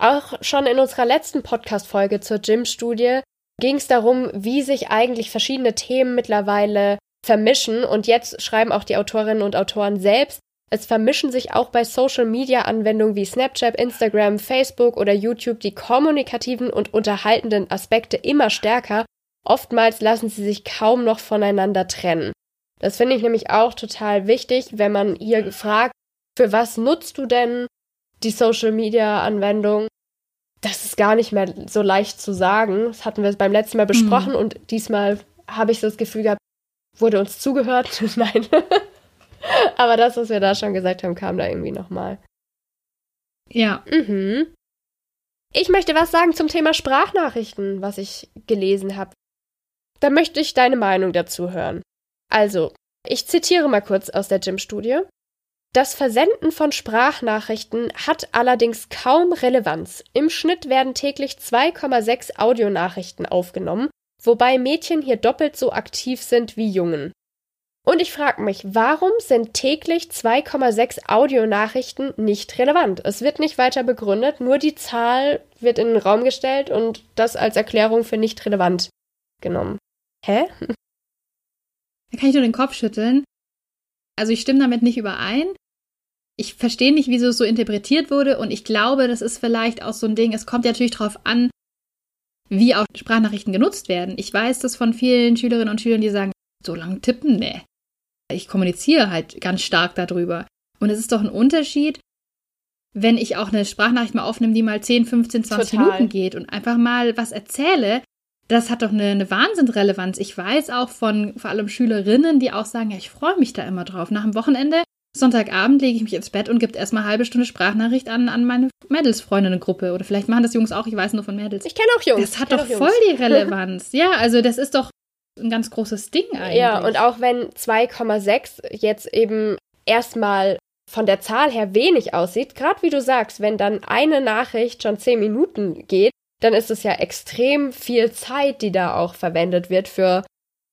Speaker 1: Auch schon in unserer letzten Podcast-Folge zur Gym-Studie ging es darum, wie sich eigentlich verschiedene Themen mittlerweile vermischen. Und jetzt schreiben auch die Autorinnen und Autoren selbst, es vermischen sich auch bei Social-Media-Anwendungen wie Snapchat, Instagram, Facebook oder YouTube die kommunikativen und unterhaltenden Aspekte immer stärker. Oftmals lassen sie sich kaum noch voneinander trennen. Das finde ich nämlich auch total wichtig, wenn man hier gefragt, für was nutzt du denn die Social-Media-Anwendung? Das ist gar nicht mehr so leicht zu sagen. Das hatten wir beim letzten Mal besprochen mhm. und diesmal habe ich so das Gefühl gehabt, wurde uns zugehört? [LAUGHS] Nein. Aber das, was wir da schon gesagt haben, kam da irgendwie nochmal.
Speaker 2: Ja.
Speaker 1: Mhm. Ich möchte was sagen zum Thema Sprachnachrichten, was ich gelesen habe. Da möchte ich deine Meinung dazu hören. Also, ich zitiere mal kurz aus der Gym-Studie. Das Versenden von Sprachnachrichten hat allerdings kaum Relevanz. Im Schnitt werden täglich 2,6 Audionachrichten aufgenommen, wobei Mädchen hier doppelt so aktiv sind wie Jungen. Und ich frage mich, warum sind täglich 2,6 Audionachrichten nicht relevant? Es wird nicht weiter begründet, nur die Zahl wird in den Raum gestellt und das als Erklärung für nicht relevant genommen. Hä?
Speaker 2: Da kann ich nur den Kopf schütteln. Also ich stimme damit nicht überein. Ich verstehe nicht, wieso es so interpretiert wurde und ich glaube, das ist vielleicht auch so ein Ding, es kommt ja natürlich darauf an, wie auch Sprachnachrichten genutzt werden. Ich weiß das von vielen Schülerinnen und Schülern, die sagen, so lang tippen, nee. Ich kommuniziere halt ganz stark darüber. Und es ist doch ein Unterschied, wenn ich auch eine Sprachnachricht mal aufnehme, die mal 10, 15, 20 Total. Minuten geht und einfach mal was erzähle. Das hat doch eine, eine Wahnsinnsrelevanz. Ich weiß auch von vor allem Schülerinnen, die auch sagen, ja, ich freue mich da immer drauf. Nach dem Wochenende, Sonntagabend, lege ich mich ins Bett und gebe erstmal eine halbe Stunde Sprachnachricht an, an meine Mädelsfreundinnengruppe. Oder vielleicht machen das Jungs auch, ich weiß nur von Mädels.
Speaker 1: Ich kenne auch Jungs.
Speaker 2: Das hat doch voll die [LAUGHS] Relevanz. ja, also das ist doch ein ganz großes Ding eigentlich.
Speaker 1: Ja, und auch wenn 2,6 jetzt eben erstmal von der Zahl her wenig aussieht, gerade wie du sagst, wenn dann eine Nachricht schon 10 Minuten geht, dann ist es ja extrem viel Zeit, die da auch verwendet wird für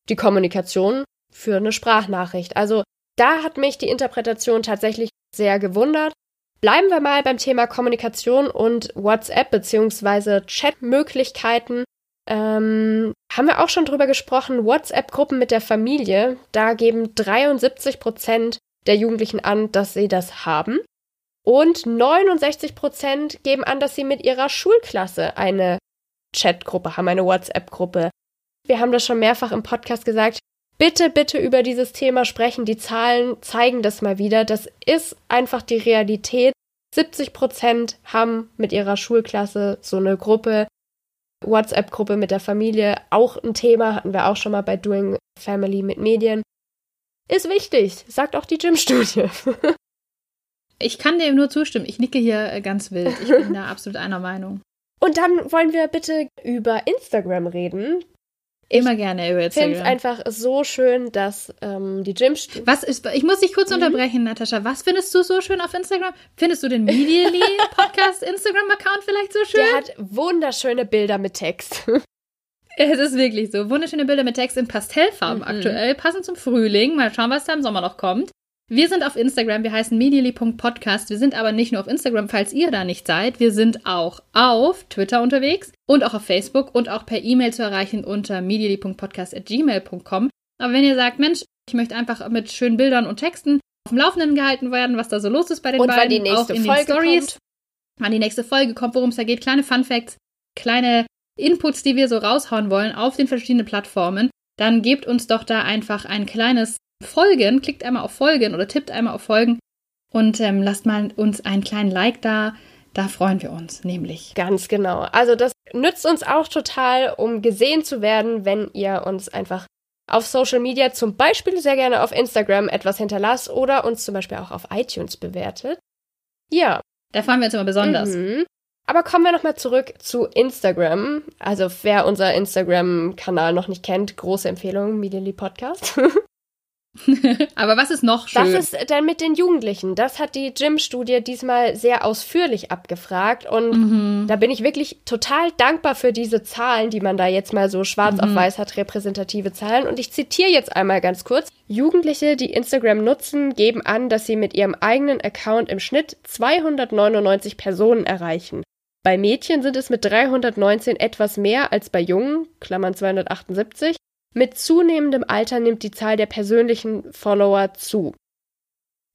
Speaker 1: die Kommunikation, für eine Sprachnachricht. Also da hat mich die Interpretation tatsächlich sehr gewundert. Bleiben wir mal beim Thema Kommunikation und WhatsApp bzw. Chatmöglichkeiten. Ähm, haben wir auch schon drüber gesprochen, WhatsApp-Gruppen mit der Familie. Da geben 73 Prozent der Jugendlichen an, dass sie das haben. Und 69 Prozent geben an, dass sie mit ihrer Schulklasse eine Chatgruppe haben, eine WhatsApp-Gruppe. Wir haben das schon mehrfach im Podcast gesagt. Bitte, bitte über dieses Thema sprechen. Die Zahlen zeigen das mal wieder. Das ist einfach die Realität. 70 Prozent haben mit ihrer Schulklasse so eine Gruppe. WhatsApp-Gruppe mit der Familie, auch ein Thema, hatten wir auch schon mal bei Doing Family mit Medien. Ist wichtig, sagt auch die Gym-Studie. [LAUGHS]
Speaker 2: ich kann dem nur zustimmen. Ich nicke hier äh, ganz wild. Ich bin [LAUGHS] da absolut einer Meinung.
Speaker 1: Und dann wollen wir bitte über Instagram reden.
Speaker 2: Immer gerne über
Speaker 1: Instagram. Ich finde es einfach so schön, dass ähm, die Gym.
Speaker 2: Was ist, ich muss dich kurz mhm. unterbrechen, Natascha. Was findest du so schön auf Instagram? Findest du den Medially [LAUGHS] Podcast Instagram-Account vielleicht so schön?
Speaker 1: Der hat wunderschöne Bilder mit Text. [LAUGHS]
Speaker 2: Es ist wirklich so. Wunderschöne Bilder mit Text in Pastellfarben mhm. aktuell, passend zum Frühling. Mal schauen, was da im Sommer noch kommt. Wir sind auf Instagram, wir heißen medially.podcast. Wir sind aber nicht nur auf Instagram, falls ihr da nicht seid. Wir sind auch auf Twitter unterwegs und auch auf Facebook und auch per E-Mail zu erreichen unter medially.podcast.gmail.com. Aber wenn ihr sagt, Mensch, ich möchte einfach mit schönen Bildern und Texten auf dem Laufenden gehalten werden, was da so los ist bei den und beiden,
Speaker 1: die nächste
Speaker 2: auch in
Speaker 1: Folge
Speaker 2: den Stories, wann die nächste Folge kommt, worum es da geht, kleine Fun Facts, kleine Inputs, die wir so raushauen wollen auf den verschiedenen Plattformen, dann gebt uns doch da einfach ein kleines Folgen, klickt einmal auf Folgen oder tippt einmal auf Folgen und ähm, lasst mal uns einen kleinen Like da. Da freuen wir uns nämlich.
Speaker 1: Ganz genau. Also das nützt uns auch total, um gesehen zu werden, wenn ihr uns einfach auf Social Media, zum Beispiel sehr gerne auf Instagram, etwas hinterlasst oder uns zum Beispiel auch auf iTunes bewertet. Ja.
Speaker 2: Da freuen wir uns immer besonders.
Speaker 1: Mhm. Aber kommen wir nochmal zurück zu Instagram. Also wer unser Instagram-Kanal noch nicht kennt, große Empfehlung, Medially Podcast. [LAUGHS] [LAUGHS]
Speaker 2: Aber was ist noch schön?
Speaker 1: Was ist dann mit den Jugendlichen? Das hat die Gym-Studie diesmal sehr ausführlich abgefragt. Und mhm. da bin ich wirklich total dankbar für diese Zahlen, die man da jetzt mal so schwarz mhm. auf weiß hat, repräsentative Zahlen. Und ich zitiere jetzt einmal ganz kurz. Jugendliche, die Instagram nutzen, geben an, dass sie mit ihrem eigenen Account im Schnitt 299 Personen erreichen. Bei Mädchen sind es mit 319 etwas mehr als bei Jungen, Klammern 278, mit zunehmendem Alter nimmt die Zahl der persönlichen Follower zu.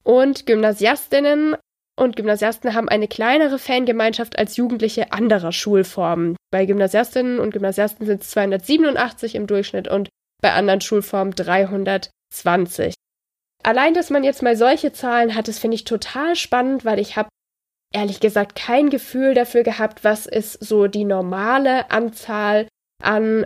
Speaker 1: Und Gymnasiastinnen und Gymnasiasten haben eine kleinere Fangemeinschaft als Jugendliche anderer Schulformen. Bei Gymnasiastinnen und Gymnasiasten sind es 287 im Durchschnitt und bei anderen Schulformen 320. Allein, dass man jetzt mal solche Zahlen hat, das finde ich total spannend, weil ich habe ehrlich gesagt kein Gefühl dafür gehabt, was ist so die normale Anzahl an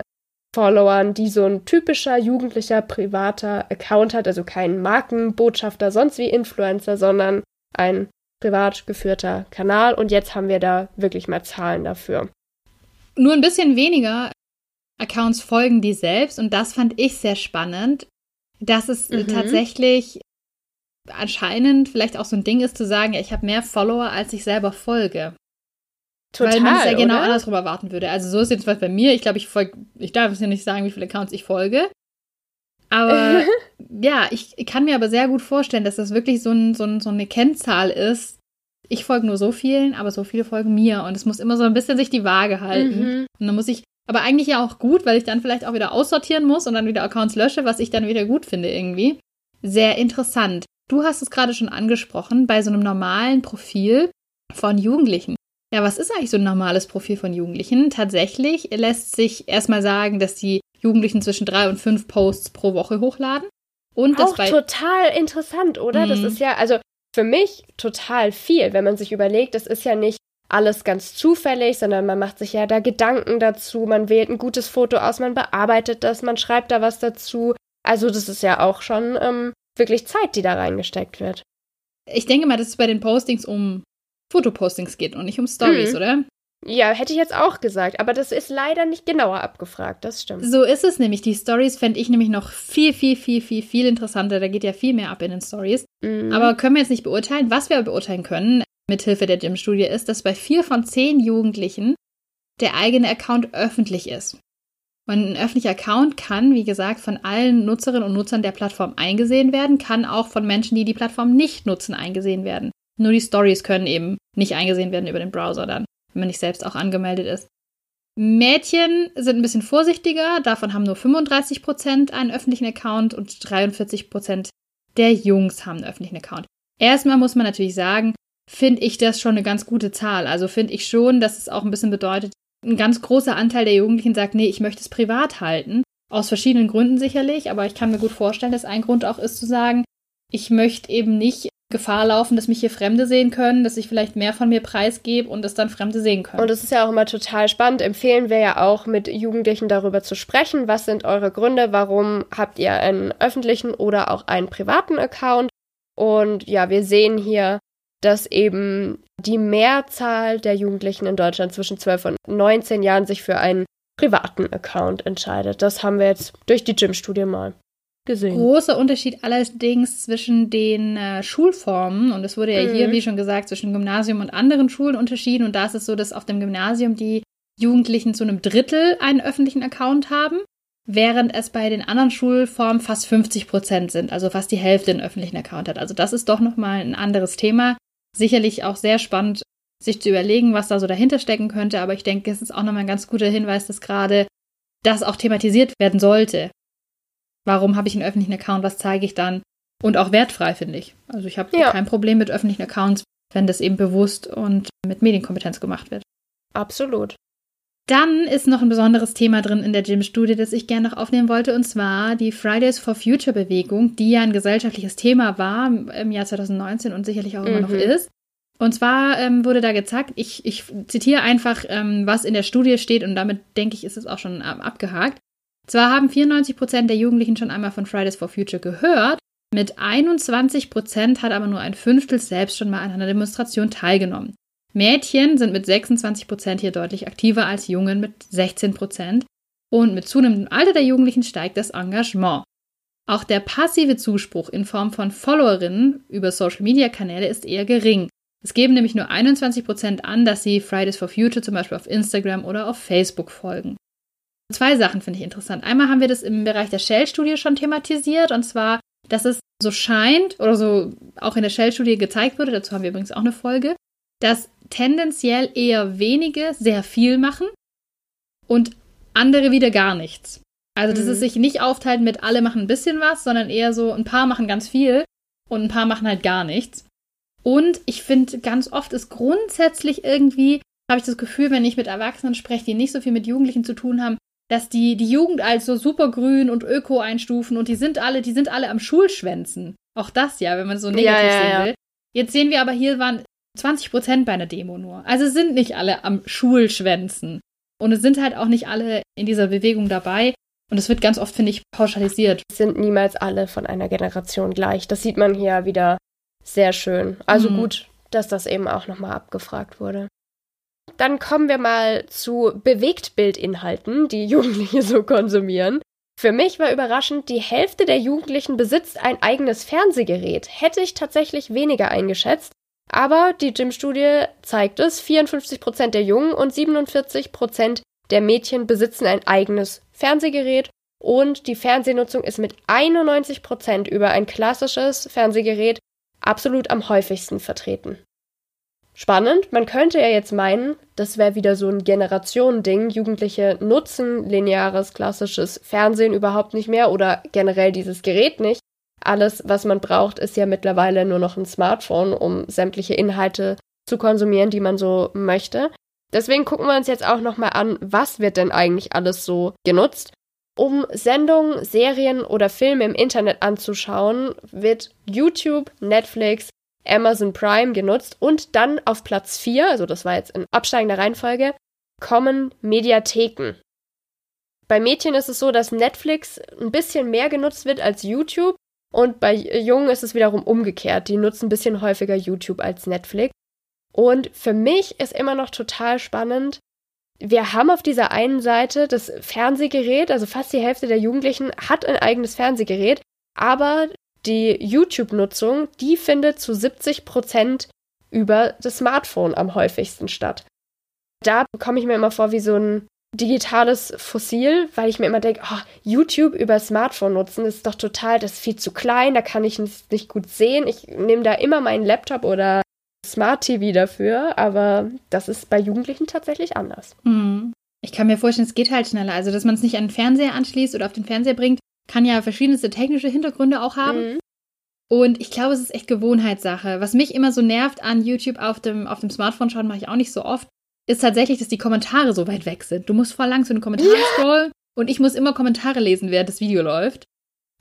Speaker 1: Followern, die so ein typischer jugendlicher privater Account hat, also kein Markenbotschafter, sonst wie Influencer, sondern ein privat geführter Kanal. Und jetzt haben wir da wirklich mal Zahlen dafür.
Speaker 2: Nur ein bisschen weniger Accounts folgen die selbst und das fand ich sehr spannend, dass es mhm. tatsächlich anscheinend vielleicht auch so ein Ding ist zu sagen, ich habe mehr Follower, als ich selber folge. Total, Weil man es ja genau oder? andersrum erwarten würde. Also so ist jetzt was bei mir. Ich glaube, ich folge, ich darf es ja nicht sagen, wie viele Accounts ich folge. Aber [LAUGHS] ja, ich, kann mir aber sehr gut vorstellen, dass das wirklich so, ein, so, ein, so eine Kennzahl ist. Ich folge nur so vielen, aber so viele folgen mir. Und es muss immer so ein bisschen sich die Waage halten. Mhm. Und dann muss ich, aber eigentlich ja auch gut, weil ich dann vielleicht auch wieder aussortieren muss und dann wieder Accounts lösche, was ich dann wieder gut finde irgendwie. Sehr interessant. Du hast es gerade schon angesprochen, bei so einem normalen Profil von Jugendlichen ja, was ist eigentlich so ein normales Profil von Jugendlichen? Tatsächlich lässt sich erstmal sagen, dass die Jugendlichen zwischen drei und fünf Posts pro Woche hochladen. Und
Speaker 1: das Auch total interessant, oder? Mhm. Das ist ja, also für mich total viel, wenn man sich überlegt, das ist ja nicht alles ganz zufällig, sondern man macht sich ja da Gedanken dazu, man wählt ein gutes Foto aus, man bearbeitet das, man schreibt da was dazu. Also das ist ja auch schon ähm, wirklich Zeit, die da reingesteckt wird.
Speaker 2: Ich denke mal, dass es bei den Postings um Fotopostings geht und nicht um Stories, mhm. oder?
Speaker 1: Ja, hätte ich jetzt auch gesagt, aber das ist leider nicht genauer abgefragt, das stimmt.
Speaker 2: So ist es nämlich. Die Stories fände ich nämlich noch viel, viel, viel, viel, viel interessanter. Da geht ja viel mehr ab in den Stories. Mhm. Aber können wir jetzt nicht beurteilen. Was wir beurteilen können, mithilfe der Gym-Studie, ist, dass bei vier von zehn Jugendlichen der eigene Account öffentlich ist. Und ein öffentlicher Account kann, wie gesagt, von allen Nutzerinnen und Nutzern der Plattform eingesehen werden, kann auch von Menschen, die die Plattform nicht nutzen, eingesehen werden. Nur die Stories können eben nicht eingesehen werden über den Browser dann, wenn man nicht selbst auch angemeldet ist. Mädchen sind ein bisschen vorsichtiger, davon haben nur 35% einen öffentlichen Account und 43% der Jungs haben einen öffentlichen Account. Erstmal muss man natürlich sagen, finde ich das schon eine ganz gute Zahl. Also finde ich schon, dass es auch ein bisschen bedeutet, ein ganz großer Anteil der Jugendlichen sagt, nee, ich möchte es privat halten. Aus verschiedenen Gründen sicherlich, aber ich kann mir gut vorstellen, dass ein Grund auch ist zu sagen, ich möchte eben nicht Gefahr laufen, dass mich hier Fremde sehen können, dass ich vielleicht mehr von mir preisgebe und das dann Fremde sehen können.
Speaker 1: Und es ist ja auch immer total spannend. Empfehlen wir ja auch mit Jugendlichen darüber zu sprechen. Was sind eure Gründe? Warum habt ihr einen öffentlichen oder auch einen privaten Account? Und ja, wir sehen hier, dass eben die Mehrzahl der Jugendlichen in Deutschland zwischen 12 und 19 Jahren sich für einen privaten Account entscheidet. Das haben wir jetzt durch die Gym-Studie mal gesehen.
Speaker 2: Großer Unterschied allerdings zwischen den äh, Schulformen. Und es wurde ja mhm. hier, wie schon gesagt, zwischen Gymnasium und anderen Schulen unterschieden. Und da ist es so, dass auf dem Gymnasium die Jugendlichen zu einem Drittel einen öffentlichen Account haben, während es bei den anderen Schulformen fast 50 Prozent sind, also fast die Hälfte einen öffentlichen Account hat. Also das ist doch nochmal ein anderes Thema. Sicherlich auch sehr spannend, sich zu überlegen, was da so dahinter stecken könnte. Aber ich denke, es ist auch nochmal ein ganz guter Hinweis, dass gerade das auch thematisiert werden sollte. Warum habe ich einen öffentlichen Account? Was zeige ich dann? Und auch wertfrei, finde ich. Also ich habe ja. kein Problem mit öffentlichen Accounts, wenn das eben bewusst und mit Medienkompetenz gemacht wird.
Speaker 1: Absolut.
Speaker 2: Dann ist noch ein besonderes Thema drin in der Gym-Studie, das ich gerne noch aufnehmen wollte, und zwar die Fridays for Future Bewegung, die ja ein gesellschaftliches Thema war im Jahr 2019 und sicherlich auch immer mhm. noch ist. Und zwar ähm, wurde da gezeigt, ich, ich zitiere einfach, ähm, was in der Studie steht, und damit denke ich, ist es auch schon ähm, abgehakt. Zwar haben 94 Prozent der Jugendlichen schon einmal von Fridays for Future gehört, mit 21 Prozent hat aber nur ein Fünftel selbst schon mal an einer Demonstration teilgenommen. Mädchen sind mit 26 Prozent hier deutlich aktiver als Jungen mit 16 Prozent. Und mit zunehmendem Alter der Jugendlichen steigt das Engagement. Auch der passive Zuspruch in Form von Followerinnen über Social-Media-Kanäle ist eher gering. Es geben nämlich nur 21 Prozent an, dass sie Fridays for Future zum Beispiel auf Instagram oder auf Facebook folgen. Zwei Sachen finde ich interessant. Einmal haben wir das im Bereich der Shell-Studie schon thematisiert, und zwar, dass es so scheint oder so auch in der Shell-Studie gezeigt wurde, dazu haben wir übrigens auch eine Folge, dass tendenziell eher wenige sehr viel machen und andere wieder gar nichts. Also, dass mhm. es sich nicht aufteilt mit alle machen ein bisschen was, sondern eher so ein paar machen ganz viel und ein paar machen halt gar nichts. Und ich finde, ganz oft ist grundsätzlich irgendwie, habe ich das Gefühl, wenn ich mit Erwachsenen spreche, die nicht so viel mit Jugendlichen zu tun haben, dass die die Jugend als so supergrün und öko einstufen und die sind alle, die sind alle am Schulschwänzen. Auch das ja, wenn man so negativ ja, ja, sehen will. Jetzt sehen wir aber hier waren 20 Prozent bei einer Demo nur. Also sind nicht alle am Schulschwänzen. Und es sind halt auch nicht alle in dieser Bewegung dabei. Und es wird ganz oft, finde ich, pauschalisiert.
Speaker 1: Es sind niemals alle von einer Generation gleich. Das sieht man hier wieder sehr schön. Also mhm. gut, dass das eben auch nochmal abgefragt wurde. Dann kommen wir mal zu Bewegtbildinhalten, die [LAUGHS] Jugendliche so konsumieren. Für mich war überraschend, die Hälfte der Jugendlichen besitzt ein eigenes Fernsehgerät. Hätte ich tatsächlich weniger eingeschätzt. Aber die Gym-Studie zeigt es, 54% der Jungen und 47% der Mädchen besitzen ein eigenes Fernsehgerät und die Fernsehnutzung ist mit 91% über ein klassisches Fernsehgerät absolut am häufigsten vertreten. Spannend, man könnte ja jetzt meinen, das wäre wieder so ein Generationending. Jugendliche nutzen lineares, klassisches Fernsehen überhaupt nicht mehr oder generell dieses Gerät nicht. Alles, was man braucht, ist ja mittlerweile nur noch ein Smartphone, um sämtliche Inhalte zu konsumieren, die man so möchte. Deswegen gucken wir uns jetzt auch nochmal an, was wird denn eigentlich alles so genutzt. Um Sendungen, Serien oder Filme im Internet anzuschauen, wird YouTube, Netflix, Amazon Prime genutzt und dann auf Platz 4, also das war jetzt in absteigender Reihenfolge, kommen Mediatheken. Bei Mädchen ist es so, dass Netflix ein bisschen mehr genutzt wird als YouTube und bei Jungen ist es wiederum umgekehrt. Die nutzen ein bisschen häufiger YouTube als Netflix. Und für mich ist immer noch total spannend, wir haben auf dieser einen Seite das Fernsehgerät, also fast die Hälfte der Jugendlichen hat ein eigenes Fernsehgerät, aber die YouTube-Nutzung, die findet zu 70 Prozent über das Smartphone am häufigsten statt. Da komme ich mir immer vor wie so ein digitales Fossil, weil ich mir immer denke, oh, YouTube über Smartphone nutzen ist doch total, das ist viel zu klein, da kann ich nicht, nicht gut sehen. Ich nehme da immer meinen Laptop oder Smart TV dafür, aber das ist bei Jugendlichen tatsächlich anders.
Speaker 2: Mhm. Ich kann mir vorstellen, es geht halt schneller. Also, dass man es nicht an den Fernseher anschließt oder auf den Fernseher bringt, kann ja verschiedenste technische Hintergründe auch haben. Mhm. Und ich glaube, es ist echt Gewohnheitssache. Was mich immer so nervt an YouTube auf dem, auf dem Smartphone schauen, mache ich auch nicht so oft, ist tatsächlich, dass die Kommentare so weit weg sind. Du musst voll lang zu den Kommentaren ja. scrollen und ich muss immer Kommentare lesen, während das Video läuft.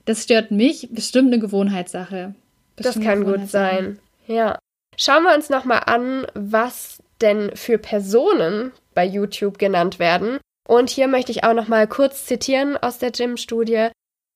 Speaker 2: Das stört mich. Bestimmt eine Gewohnheitssache.
Speaker 1: Bestimmt das kann gut sein. Ja. Schauen wir uns nochmal an, was denn für Personen bei YouTube genannt werden. Und hier möchte ich auch nochmal kurz zitieren aus der Gym-Studie.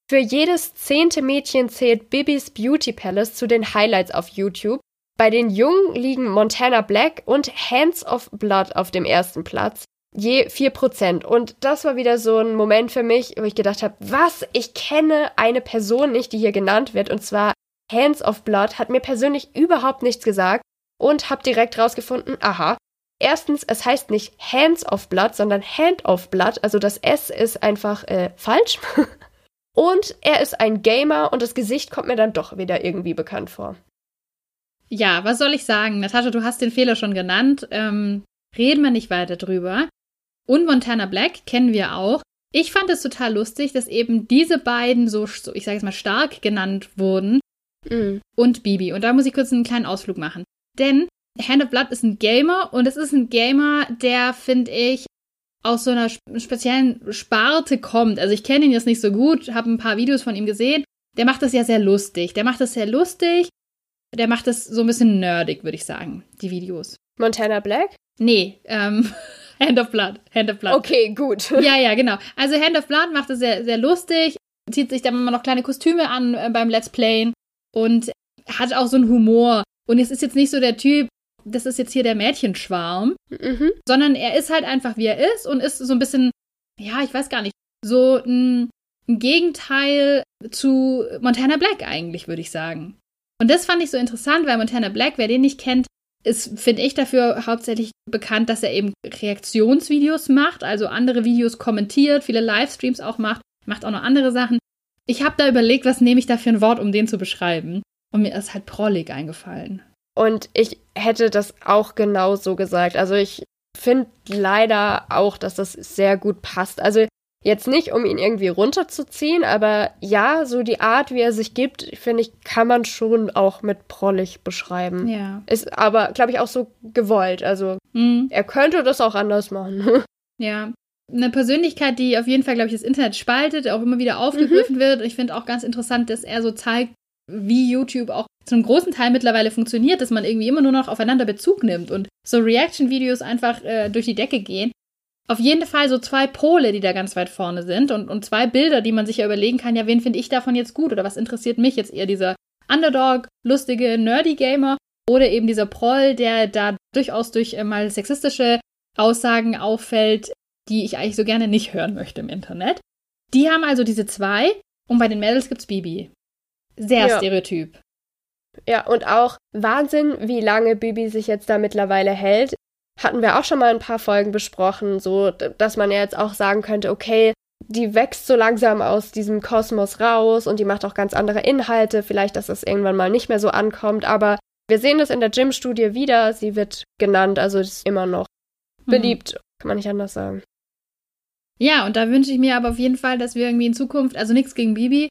Speaker 1: Für jedes zehnte Mädchen zählt Bibis Beauty Palace zu den Highlights auf YouTube. Bei den Jungen liegen Montana Black und Hands of Blood auf dem ersten Platz. je 4%. Und das war wieder so ein Moment für mich, wo ich gedacht habe, was? Ich kenne eine Person nicht, die hier genannt wird, und zwar Hands of Blood, hat mir persönlich überhaupt nichts gesagt und habe direkt rausgefunden, aha, erstens, es heißt nicht Hands of Blood, sondern Hand of Blood, also das S ist einfach äh, falsch. [LAUGHS] und er ist ein Gamer und das Gesicht kommt mir dann doch wieder irgendwie bekannt vor.
Speaker 2: Ja, was soll ich sagen? Natascha, du hast den Fehler schon genannt. Ähm, reden wir nicht weiter drüber. Und Montana Black kennen wir auch. Ich fand es total lustig, dass eben diese beiden so, so ich sage jetzt mal, stark genannt wurden. Mm. Und Bibi. Und da muss ich kurz einen kleinen Ausflug machen. Denn Hand of Blood ist ein Gamer und es ist ein Gamer, der, finde ich, aus so einer speziellen Sparte kommt. Also ich kenne ihn jetzt nicht so gut, habe ein paar Videos von ihm gesehen. Der macht das ja sehr lustig. Der macht das sehr lustig. Der macht das so ein bisschen nerdig, würde ich sagen, die Videos.
Speaker 1: Montana Black?
Speaker 2: Nee, ähm, [LAUGHS] Hand of Blood. Hand of Blood.
Speaker 1: Okay, gut. [LAUGHS]
Speaker 2: Ja, ja, genau. Also Hand of Blood macht das sehr, sehr lustig, zieht sich dann immer noch kleine Kostüme an äh, beim Let's Playen und hat auch so einen Humor. Und es ist jetzt nicht so der Typ, das ist jetzt hier der Mädchenschwarm, mhm. sondern er ist halt einfach, wie er ist und ist so ein bisschen, ja, ich weiß gar nicht, so ein, ein Gegenteil zu Montana Black eigentlich, würde ich sagen. Und das fand ich so interessant, weil Montana Black, wer den nicht kennt, ist, finde ich, dafür hauptsächlich bekannt, dass er eben Reaktionsvideos macht, also andere Videos kommentiert, viele Livestreams auch macht, macht auch noch andere Sachen. Ich habe da überlegt, was nehme ich da für ein Wort, um den zu beschreiben. Und mir ist halt prollig eingefallen.
Speaker 1: Und ich hätte das auch genau so gesagt. Also ich finde leider auch, dass das sehr gut passt. Also jetzt nicht, um ihn irgendwie runterzuziehen, aber ja, so die Art, wie er sich gibt, finde ich, kann man schon auch mit prollig beschreiben.
Speaker 2: Ja.
Speaker 1: Ist aber, glaube ich, auch so gewollt. Also mhm. er könnte das auch anders machen. [LAUGHS]
Speaker 2: ja. Eine Persönlichkeit, die auf jeden Fall, glaube ich, das Internet spaltet, auch immer wieder aufgegriffen mhm. wird. Ich finde auch ganz interessant, dass er so zeigt, wie YouTube auch zu einem großen Teil mittlerweile funktioniert, dass man irgendwie immer nur noch aufeinander Bezug nimmt und so Reaction-Videos einfach äh, durch die Decke gehen. Auf jeden Fall so zwei Pole, die da ganz weit vorne sind und, und zwei Bilder, die man sich ja überlegen kann, ja, wen finde ich davon jetzt gut oder was interessiert mich jetzt eher dieser Underdog, lustige, nerdy Gamer oder eben dieser Proll, der da durchaus durch äh, mal sexistische Aussagen auffällt, die ich eigentlich so gerne nicht hören möchte im Internet. Die haben also diese zwei und bei den Mädels gibt's Bibi. Sehr ja. stereotyp.
Speaker 1: Ja, und auch Wahnsinn, wie lange Bibi sich jetzt da mittlerweile hält. Hatten wir auch schon mal ein paar Folgen besprochen, so dass man ja jetzt auch sagen könnte, okay, die wächst so langsam aus diesem Kosmos raus und die macht auch ganz andere Inhalte. Vielleicht, dass das irgendwann mal nicht mehr so ankommt, aber wir sehen das in der Gym-Studie wieder. Sie wird genannt, also ist immer noch mhm. beliebt, kann man nicht anders sagen.
Speaker 2: Ja, und da wünsche ich mir aber auf jeden Fall, dass wir irgendwie in Zukunft, also nichts gegen Bibi,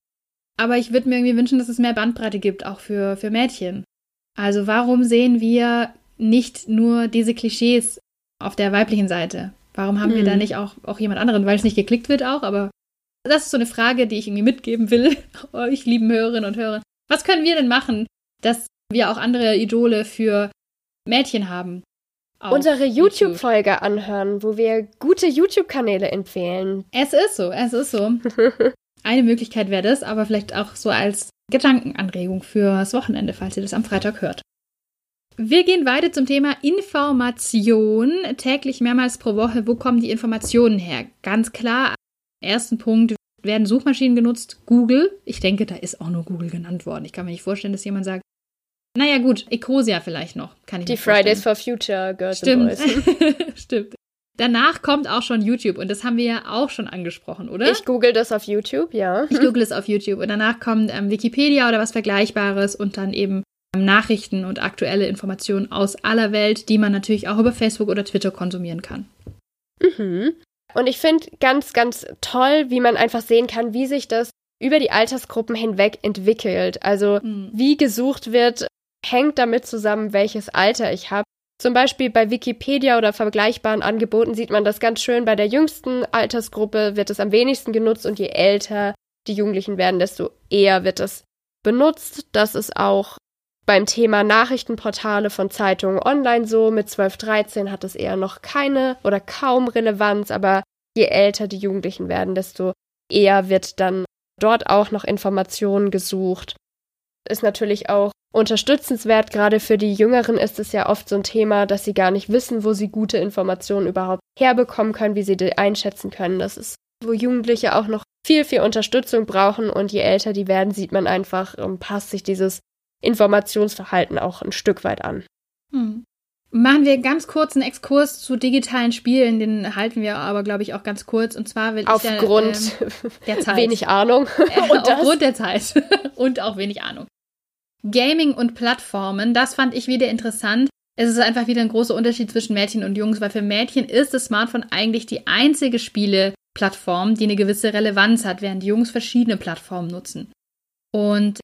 Speaker 2: aber ich würde mir irgendwie wünschen, dass es mehr Bandbreite gibt, auch für, für Mädchen. Also warum sehen wir nicht nur diese Klischees auf der weiblichen Seite? Warum haben mhm. wir da mhm. nicht auch, auch jemand anderen? Weil es nicht geklickt wird auch, aber das ist so eine Frage, die ich irgendwie mitgeben will, [LAUGHS] euch lieben Hörerinnen und Hörer. Was können wir denn machen, dass wir auch andere Idole für Mädchen haben?
Speaker 1: Unsere YouTube-Folge anhören, wo wir gute YouTube-Kanäle empfehlen.
Speaker 2: Es ist so, es ist so. [LAUGHS] Eine Möglichkeit wäre das, aber vielleicht auch so als Gedankenanregung fürs Wochenende, falls ihr das am Freitag hört. Wir gehen weiter zum Thema Information. Täglich mehrmals pro Woche. Wo kommen die Informationen her? Ganz klar, ersten Punkt, werden Suchmaschinen genutzt? Google. Ich denke, da ist auch nur Google genannt worden. Ich kann mir nicht vorstellen, dass jemand sagt, naja, gut, Ecosia vielleicht noch. Kann ich
Speaker 1: die Fridays for Future Girls
Speaker 2: Stimmt. [LAUGHS] Stimmt. Danach kommt auch schon YouTube und das haben wir ja auch schon angesprochen, oder?
Speaker 1: Ich google das auf YouTube, ja.
Speaker 2: Ich google es auf YouTube und danach kommt ähm, Wikipedia oder was Vergleichbares und dann eben ähm, Nachrichten und aktuelle Informationen aus aller Welt, die man natürlich auch über Facebook oder Twitter konsumieren kann.
Speaker 1: Mhm. Und ich finde ganz, ganz toll, wie man einfach sehen kann, wie sich das über die Altersgruppen hinweg entwickelt. Also mhm. wie gesucht wird, hängt damit zusammen, welches Alter ich habe. Zum Beispiel bei Wikipedia oder vergleichbaren Angeboten sieht man das ganz schön. Bei der jüngsten Altersgruppe wird es am wenigsten genutzt und je älter die Jugendlichen werden, desto eher wird es benutzt. Das ist auch beim Thema Nachrichtenportale von Zeitungen online so. Mit 12, 13 hat es eher noch keine oder kaum Relevanz, aber je älter die Jugendlichen werden, desto eher wird dann dort auch noch Informationen gesucht. Ist natürlich auch unterstützenswert. Gerade für die Jüngeren ist es ja oft so ein Thema, dass sie gar nicht wissen, wo sie gute Informationen überhaupt herbekommen können, wie sie die einschätzen können. Das ist, wo Jugendliche auch noch viel, viel Unterstützung brauchen und je älter die werden, sieht man einfach, passt sich dieses Informationsverhalten auch ein Stück weit an.
Speaker 2: Hm. Machen wir ganz kurz einen Exkurs zu digitalen Spielen, den halten wir aber, glaube ich, auch ganz kurz. Und zwar will
Speaker 1: Aufgrund
Speaker 2: ich ja, ähm, der [LAUGHS] Zeit.
Speaker 1: wenig Ahnung. [LAUGHS]
Speaker 2: und Aufgrund der Zeit. [LAUGHS] und auch wenig Ahnung. Gaming und Plattformen, das fand ich wieder interessant. Es ist einfach wieder ein großer Unterschied zwischen Mädchen und Jungs, weil für Mädchen ist das Smartphone eigentlich die einzige Spieleplattform, die eine gewisse Relevanz hat, während die Jungs verschiedene Plattformen nutzen. Und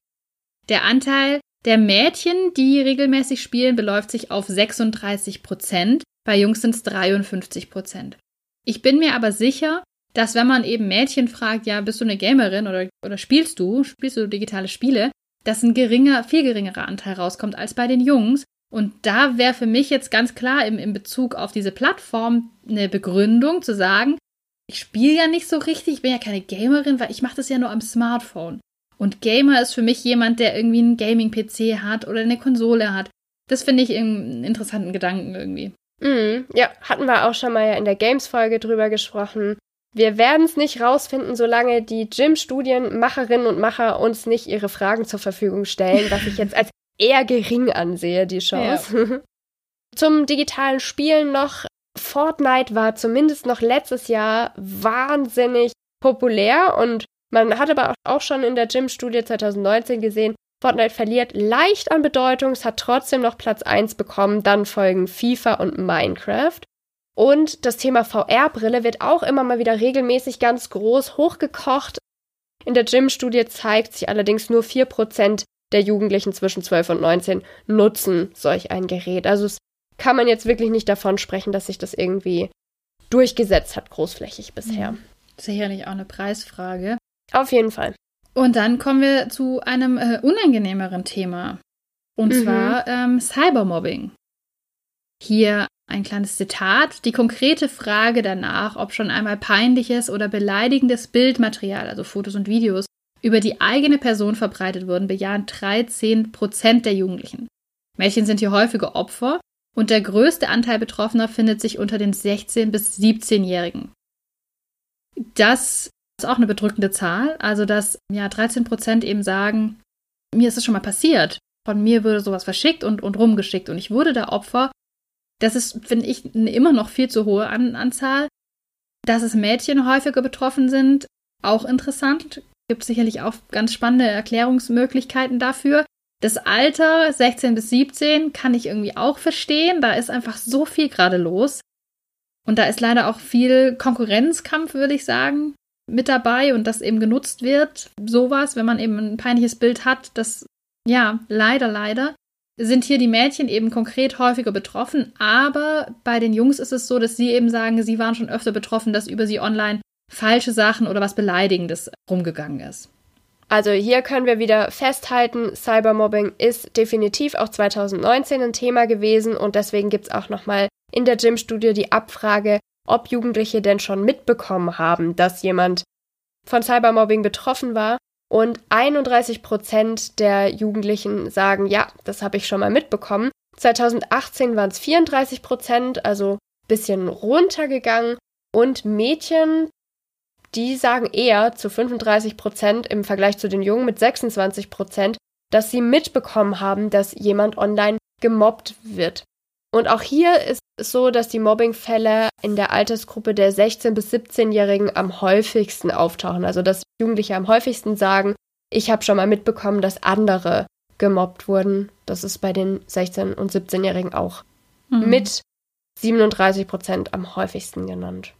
Speaker 2: der Anteil der Mädchen, die regelmäßig spielen, beläuft sich auf 36 Prozent. Bei Jungs sind es 53 Prozent. Ich bin mir aber sicher, dass wenn man eben Mädchen fragt, ja, bist du eine Gamerin oder, oder spielst du, spielst du digitale Spiele, dass ein geringer, viel geringerer Anteil rauskommt als bei den Jungs. Und da wäre für mich jetzt ganz klar im, im Bezug auf diese Plattform eine Begründung zu sagen, ich spiele ja nicht so richtig, ich bin ja keine Gamerin, weil ich mache das ja nur am Smartphone. Und Gamer ist für mich jemand, der irgendwie einen Gaming-PC hat oder eine Konsole hat. Das finde ich einen interessanten Gedanken irgendwie.
Speaker 1: Mm, ja, hatten wir auch schon mal ja in der Games-Folge drüber gesprochen. Wir werden es nicht rausfinden, solange die Gym-Studienmacherinnen und Macher uns nicht ihre Fragen zur Verfügung stellen, was ich jetzt als [LAUGHS] eher gering ansehe, die Chance. Ja. [LAUGHS] Zum digitalen Spielen noch. Fortnite war zumindest noch letztes Jahr wahnsinnig populär und man hat aber auch schon in der Gym-Studie 2019 gesehen, Fortnite verliert leicht an Bedeutung, es hat trotzdem noch Platz 1 bekommen, dann folgen FIFA und Minecraft. Und das Thema VR-Brille wird auch immer mal wieder regelmäßig ganz groß hochgekocht. In der Gym-Studie zeigt sich allerdings nur 4% der Jugendlichen zwischen 12 und 19 nutzen solch ein Gerät. Also es kann man jetzt wirklich nicht davon sprechen, dass sich das irgendwie durchgesetzt hat, großflächig bisher.
Speaker 2: Mhm. Sicherlich auch eine Preisfrage.
Speaker 1: Auf jeden Fall.
Speaker 2: Und dann kommen wir zu einem äh, unangenehmeren Thema. Und mhm. zwar ähm, Cybermobbing. Hier ein kleines Zitat. Die konkrete Frage danach, ob schon einmal peinliches oder beleidigendes Bildmaterial, also Fotos und Videos, über die eigene Person verbreitet wurden, bejahen 13 Prozent der Jugendlichen. Mädchen sind hier häufige Opfer und der größte Anteil Betroffener findet sich unter den 16- bis 17-Jährigen. Das ist auch eine bedrückende Zahl. Also, dass ja 13 Prozent eben sagen, mir ist es schon mal passiert. Von mir wurde sowas verschickt und, und rumgeschickt und ich wurde da Opfer. Das ist, finde ich, eine immer noch viel zu hohe An Anzahl. Dass es Mädchen häufiger betroffen sind, auch interessant. Gibt sicherlich auch ganz spannende Erklärungsmöglichkeiten dafür. Das Alter 16 bis 17 kann ich irgendwie auch verstehen. Da ist einfach so viel gerade los. Und da ist leider auch viel Konkurrenzkampf, würde ich sagen mit dabei und das eben genutzt wird. Sowas, wenn man eben ein peinliches Bild hat, das, ja, leider, leider, sind hier die Mädchen eben konkret häufiger betroffen. Aber bei den Jungs ist es so, dass sie eben sagen, sie waren schon öfter betroffen, dass über sie online falsche Sachen oder was Beleidigendes rumgegangen ist.
Speaker 1: Also hier können wir wieder festhalten, Cybermobbing ist definitiv auch 2019 ein Thema gewesen und deswegen gibt es auch nochmal in der Gym-Studie die Abfrage, ob Jugendliche denn schon mitbekommen haben, dass jemand von Cybermobbing betroffen war. Und 31 Prozent der Jugendlichen sagen, ja, das habe ich schon mal mitbekommen. 2018 waren es 34 Prozent, also bisschen runtergegangen. Und Mädchen, die sagen eher zu 35 Prozent im Vergleich zu den Jungen mit 26 Prozent, dass sie mitbekommen haben, dass jemand online gemobbt wird. Und auch hier ist es so, dass die Mobbingfälle in der Altersgruppe der 16- bis 17-Jährigen am häufigsten auftauchen. Also dass Jugendliche am häufigsten sagen, ich habe schon mal mitbekommen, dass andere gemobbt wurden. Das ist bei den 16- und 17-Jährigen auch mhm. mit 37 Prozent am häufigsten genannt.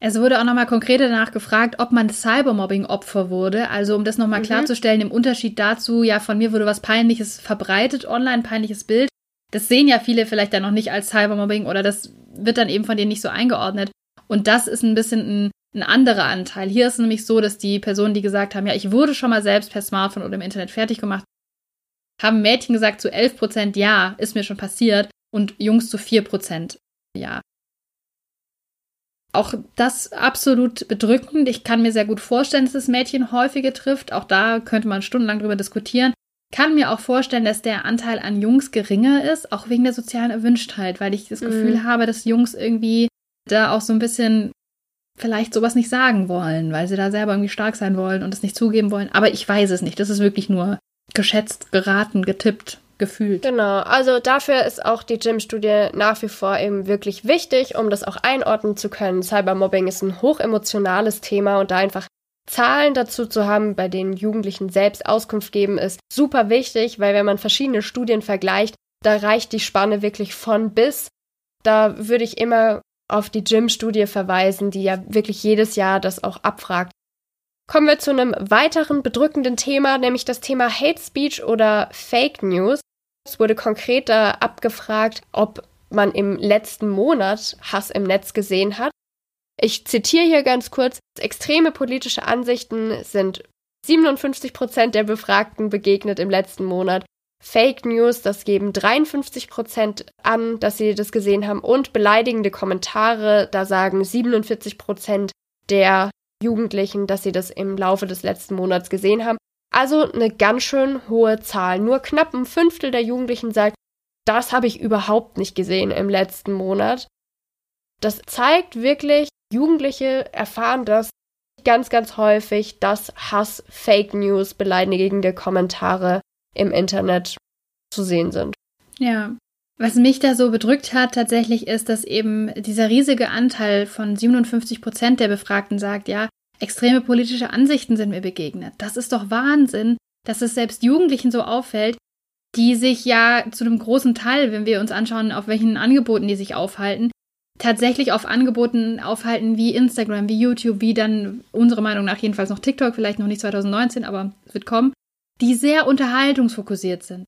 Speaker 2: Es wurde auch nochmal konkret danach gefragt, ob man Cybermobbing-Opfer wurde. Also um das nochmal mhm. klarzustellen, im Unterschied dazu, ja, von mir wurde was Peinliches verbreitet, online peinliches Bild das sehen ja viele vielleicht dann noch nicht als Cybermobbing oder das wird dann eben von denen nicht so eingeordnet. Und das ist ein bisschen ein, ein anderer Anteil. Hier ist es nämlich so, dass die Personen, die gesagt haben, ja, ich wurde schon mal selbst per Smartphone oder im Internet fertig gemacht, haben Mädchen gesagt zu 11 Prozent, ja, ist mir schon passiert und Jungs zu 4 Prozent, ja. Auch das absolut bedrückend. Ich kann mir sehr gut vorstellen, dass es Mädchen häufiger trifft. Auch da könnte man stundenlang drüber diskutieren. kann mir auch vorstellen, dass der Anteil an Jungs geringer ist, auch wegen der sozialen Erwünschtheit, weil ich das Gefühl mhm. habe, dass Jungs irgendwie da auch so ein bisschen vielleicht sowas nicht sagen wollen, weil sie da selber irgendwie stark sein wollen und es nicht zugeben wollen. Aber ich weiß es nicht. Das ist wirklich nur geschätzt, geraten, getippt, gefühlt.
Speaker 1: Genau, also dafür ist auch die Gym-Studie nach wie vor eben wirklich wichtig, um das auch einordnen zu können. Cybermobbing ist ein hochemotionales Thema und da einfach Zahlen dazu zu haben, bei denen Jugendlichen selbst Auskunft geben, ist super wichtig, weil wenn man verschiedene Studien vergleicht, da reicht die Spanne wirklich von bis. Da würde ich immer auf die Gym-Studie verweisen, die ja wirklich jedes Jahr das auch abfragt. Kommen wir zu einem weiteren bedrückenden Thema, nämlich das Thema Hate Speech oder Fake News. Es wurde konkret da abgefragt, ob man im letzten Monat Hass im Netz gesehen hat. Ich zitiere hier ganz kurz, extreme politische Ansichten sind 57 Prozent der Befragten begegnet im letzten Monat. Fake News, das geben 53 Prozent an, dass sie das gesehen haben. Und beleidigende Kommentare, da sagen 47 Prozent der Jugendlichen, dass sie das im Laufe des letzten Monats gesehen haben. Also eine ganz schön hohe Zahl. Nur knapp ein Fünftel der Jugendlichen sagt, das habe ich überhaupt nicht gesehen im letzten Monat. Das zeigt wirklich, Jugendliche erfahren das ganz, ganz häufig, dass Hass, Fake News, beleidigende Kommentare im Internet zu sehen sind.
Speaker 2: Ja. Was mich da so bedrückt hat tatsächlich ist, dass eben dieser riesige Anteil von 57 Prozent der Befragten sagt, ja, extreme politische Ansichten sind mir begegnet. Das ist doch Wahnsinn, dass es selbst Jugendlichen so auffällt, die sich ja zu einem großen Teil, wenn wir uns anschauen, auf welchen Angeboten die sich aufhalten, tatsächlich auf Angeboten aufhalten wie Instagram, wie YouTube, wie dann unserer Meinung nach jedenfalls noch TikTok, vielleicht noch nicht 2019, aber es wird kommen, die sehr unterhaltungsfokussiert sind.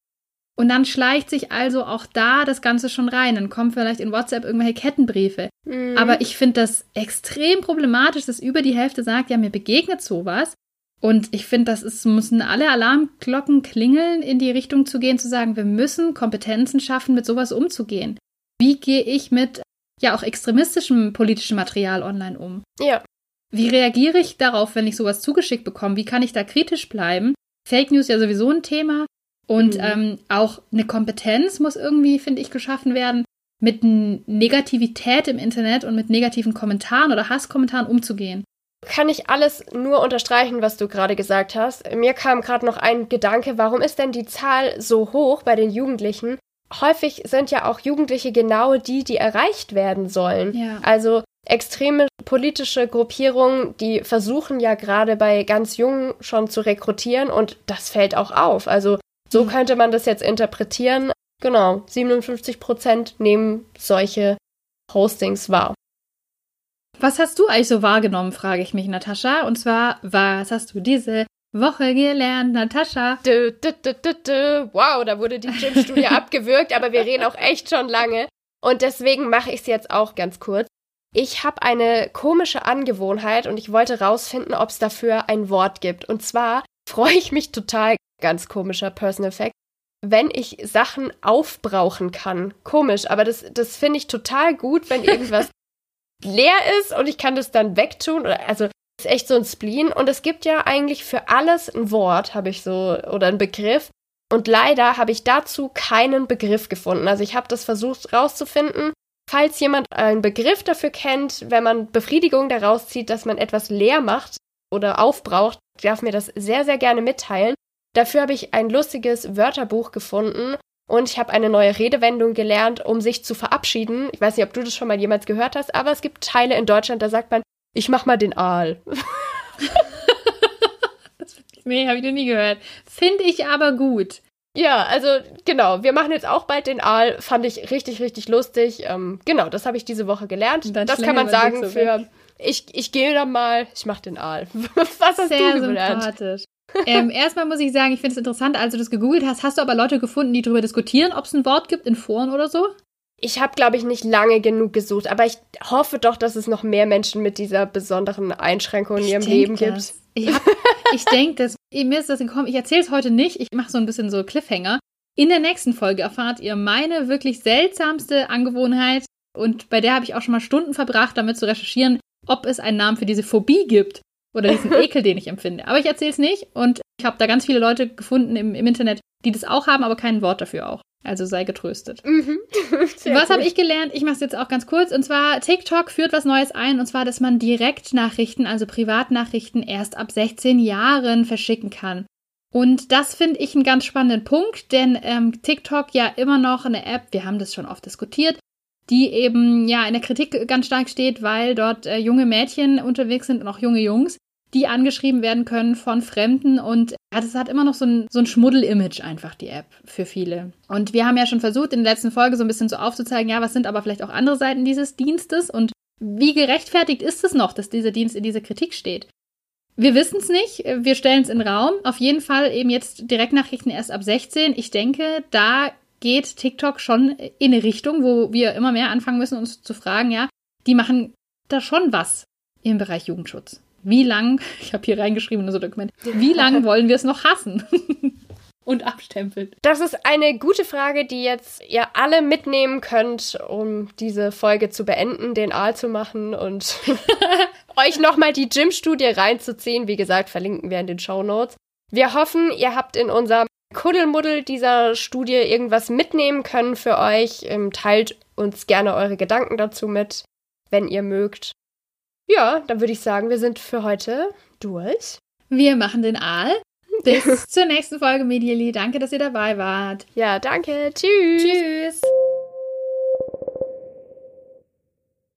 Speaker 2: Und dann schleicht sich also auch da das Ganze schon rein. Dann kommen vielleicht in WhatsApp irgendwelche Kettenbriefe. Mhm. Aber ich finde das extrem problematisch, dass über die Hälfte sagt, ja, mir begegnet sowas. Und ich finde, das ist, müssen alle Alarmglocken klingeln, in die Richtung zu gehen, zu sagen, wir müssen Kompetenzen schaffen, mit sowas umzugehen. Wie gehe ich mit ja auch extremistischem politischem Material online um?
Speaker 1: Ja.
Speaker 2: Wie reagiere ich darauf, wenn ich sowas zugeschickt bekomme? Wie kann ich da kritisch bleiben? Fake News ja sowieso ein Thema. Und mhm. ähm, auch eine Kompetenz muss irgendwie, finde ich, geschaffen werden, mit Negativität im Internet und mit negativen Kommentaren oder Hasskommentaren umzugehen.
Speaker 1: Kann ich alles nur unterstreichen, was du gerade gesagt hast. Mir kam gerade noch ein Gedanke, warum ist denn die Zahl so hoch bei den Jugendlichen? Häufig sind ja auch Jugendliche genau die, die erreicht werden sollen. Ja. Also extreme politische Gruppierungen, die versuchen ja gerade bei ganz Jungen schon zu rekrutieren und das fällt auch auf. Also so mhm. könnte man das jetzt interpretieren. Genau, 57 Prozent nehmen solche Hostings wahr.
Speaker 2: Was hast du eigentlich so wahrgenommen, frage ich mich, Natascha. Und zwar, was hast du diese Woche gelernt, Natascha?
Speaker 1: Du, du, du, wow, da wurde die Gymstudie [LAUGHS] abgewürgt, aber wir reden auch echt schon lange. Und deswegen mache ich es jetzt auch ganz kurz. Ich habe eine komische Angewohnheit und ich wollte rausfinden, ob es dafür ein Wort gibt. Und zwar freue ich mich total, ganz komischer Personal Fact, wenn ich Sachen aufbrauchen kann. Komisch, aber das, das finde ich total gut, wenn [LAUGHS] irgendwas leer ist und ich kann das dann wegtun. Also ist echt so ein Spleen. Und es gibt ja eigentlich für alles ein Wort, habe ich so, oder ein Begriff. Und leider habe ich dazu keinen Begriff gefunden. Also ich habe das versucht rauszufinden. Falls jemand einen Begriff dafür kennt, wenn man Befriedigung daraus zieht, dass man etwas leer macht oder aufbraucht, darf mir das sehr, sehr gerne mitteilen. Dafür habe ich ein lustiges Wörterbuch gefunden und ich habe eine neue Redewendung gelernt, um sich zu verabschieden. Ich weiß nicht, ob du das schon mal jemals gehört hast, aber es gibt Teile in Deutschland, da sagt man, ich mach mal den Aal. [LAUGHS] [LAUGHS]
Speaker 2: nee, habe ich noch nie gehört. Finde ich aber gut.
Speaker 1: Ja, also genau, wir machen jetzt auch bald den Aal. Fand ich richtig, richtig lustig. Ähm, genau, das habe ich diese Woche gelernt. Das kann man sagen so für. Ich, ich gehe da mal, ich mache den Aal. [LAUGHS]
Speaker 2: Was hast Sehr du gelernt? sympathisch ähm, erstmal muss ich sagen, ich finde es interessant, als du das gegoogelt hast, hast du aber Leute gefunden, die darüber diskutieren, ob es ein Wort gibt in Foren oder so?
Speaker 1: Ich habe, glaube ich, nicht lange genug gesucht, aber ich hoffe doch, dass es noch mehr Menschen mit dieser besonderen Einschränkung in ich ihrem Leben das. gibt.
Speaker 2: Ich, ich denke, dass mir ist das gekommen. Ich erzähle es heute nicht. Ich mache so ein bisschen so Cliffhanger. In der nächsten Folge erfahrt ihr meine wirklich seltsamste Angewohnheit und bei der habe ich auch schon mal Stunden verbracht, damit zu recherchieren, ob es einen Namen für diese Phobie gibt. Oder diesen [LAUGHS] Ekel, den ich empfinde. Aber ich erzähle es nicht und ich habe da ganz viele Leute gefunden im, im Internet, die das auch haben, aber kein Wort dafür auch. Also sei getröstet. Mhm. [LAUGHS] was habe ich gelernt? Ich mache es jetzt auch ganz kurz. Und zwar, TikTok führt was Neues ein. Und zwar, dass man Direktnachrichten, also Privatnachrichten, erst ab 16 Jahren verschicken kann. Und das finde ich einen ganz spannenden Punkt, denn ähm, TikTok ja immer noch eine App, wir haben das schon oft diskutiert, die eben ja in der Kritik ganz stark steht, weil dort äh, junge Mädchen unterwegs sind und auch junge Jungs, die angeschrieben werden können von Fremden und ja, das hat immer noch so ein, so ein Schmuddel-Image einfach, die App, für viele. Und wir haben ja schon versucht, in der letzten Folge so ein bisschen so aufzuzeigen, ja, was sind aber vielleicht auch andere Seiten dieses Dienstes und wie gerechtfertigt ist es noch, dass dieser Dienst in dieser Kritik steht? Wir wissen es nicht, wir stellen es in den Raum. Auf jeden Fall eben jetzt Direktnachrichten erst ab 16. Ich denke, da geht TikTok schon in eine Richtung, wo wir immer mehr anfangen müssen, uns zu fragen, ja, die machen da schon was im Bereich Jugendschutz. Wie lang, [LAUGHS] ich habe hier reingeschrieben in unser Dokument, wie lange [LAUGHS] wollen wir es noch hassen? [LAUGHS] und abstempeln?
Speaker 1: Das ist eine gute Frage, die jetzt ihr alle mitnehmen könnt, um diese Folge zu beenden, den Aal zu machen und euch nochmal die Gym-Studie reinzuziehen. Wie gesagt, verlinken wir in den Show Notes. Wir hoffen, ihr habt in unserem Kuddelmuddel dieser Studie irgendwas mitnehmen können für euch. Ähm, teilt uns gerne eure Gedanken dazu mit, wenn ihr mögt. Ja, dann würde ich sagen, wir sind für heute durch.
Speaker 2: Wir machen den Aal. Bis [LAUGHS] zur nächsten Folge, Mediali. Danke, dass ihr dabei wart.
Speaker 1: Ja, danke. Tschüss. Tschüss.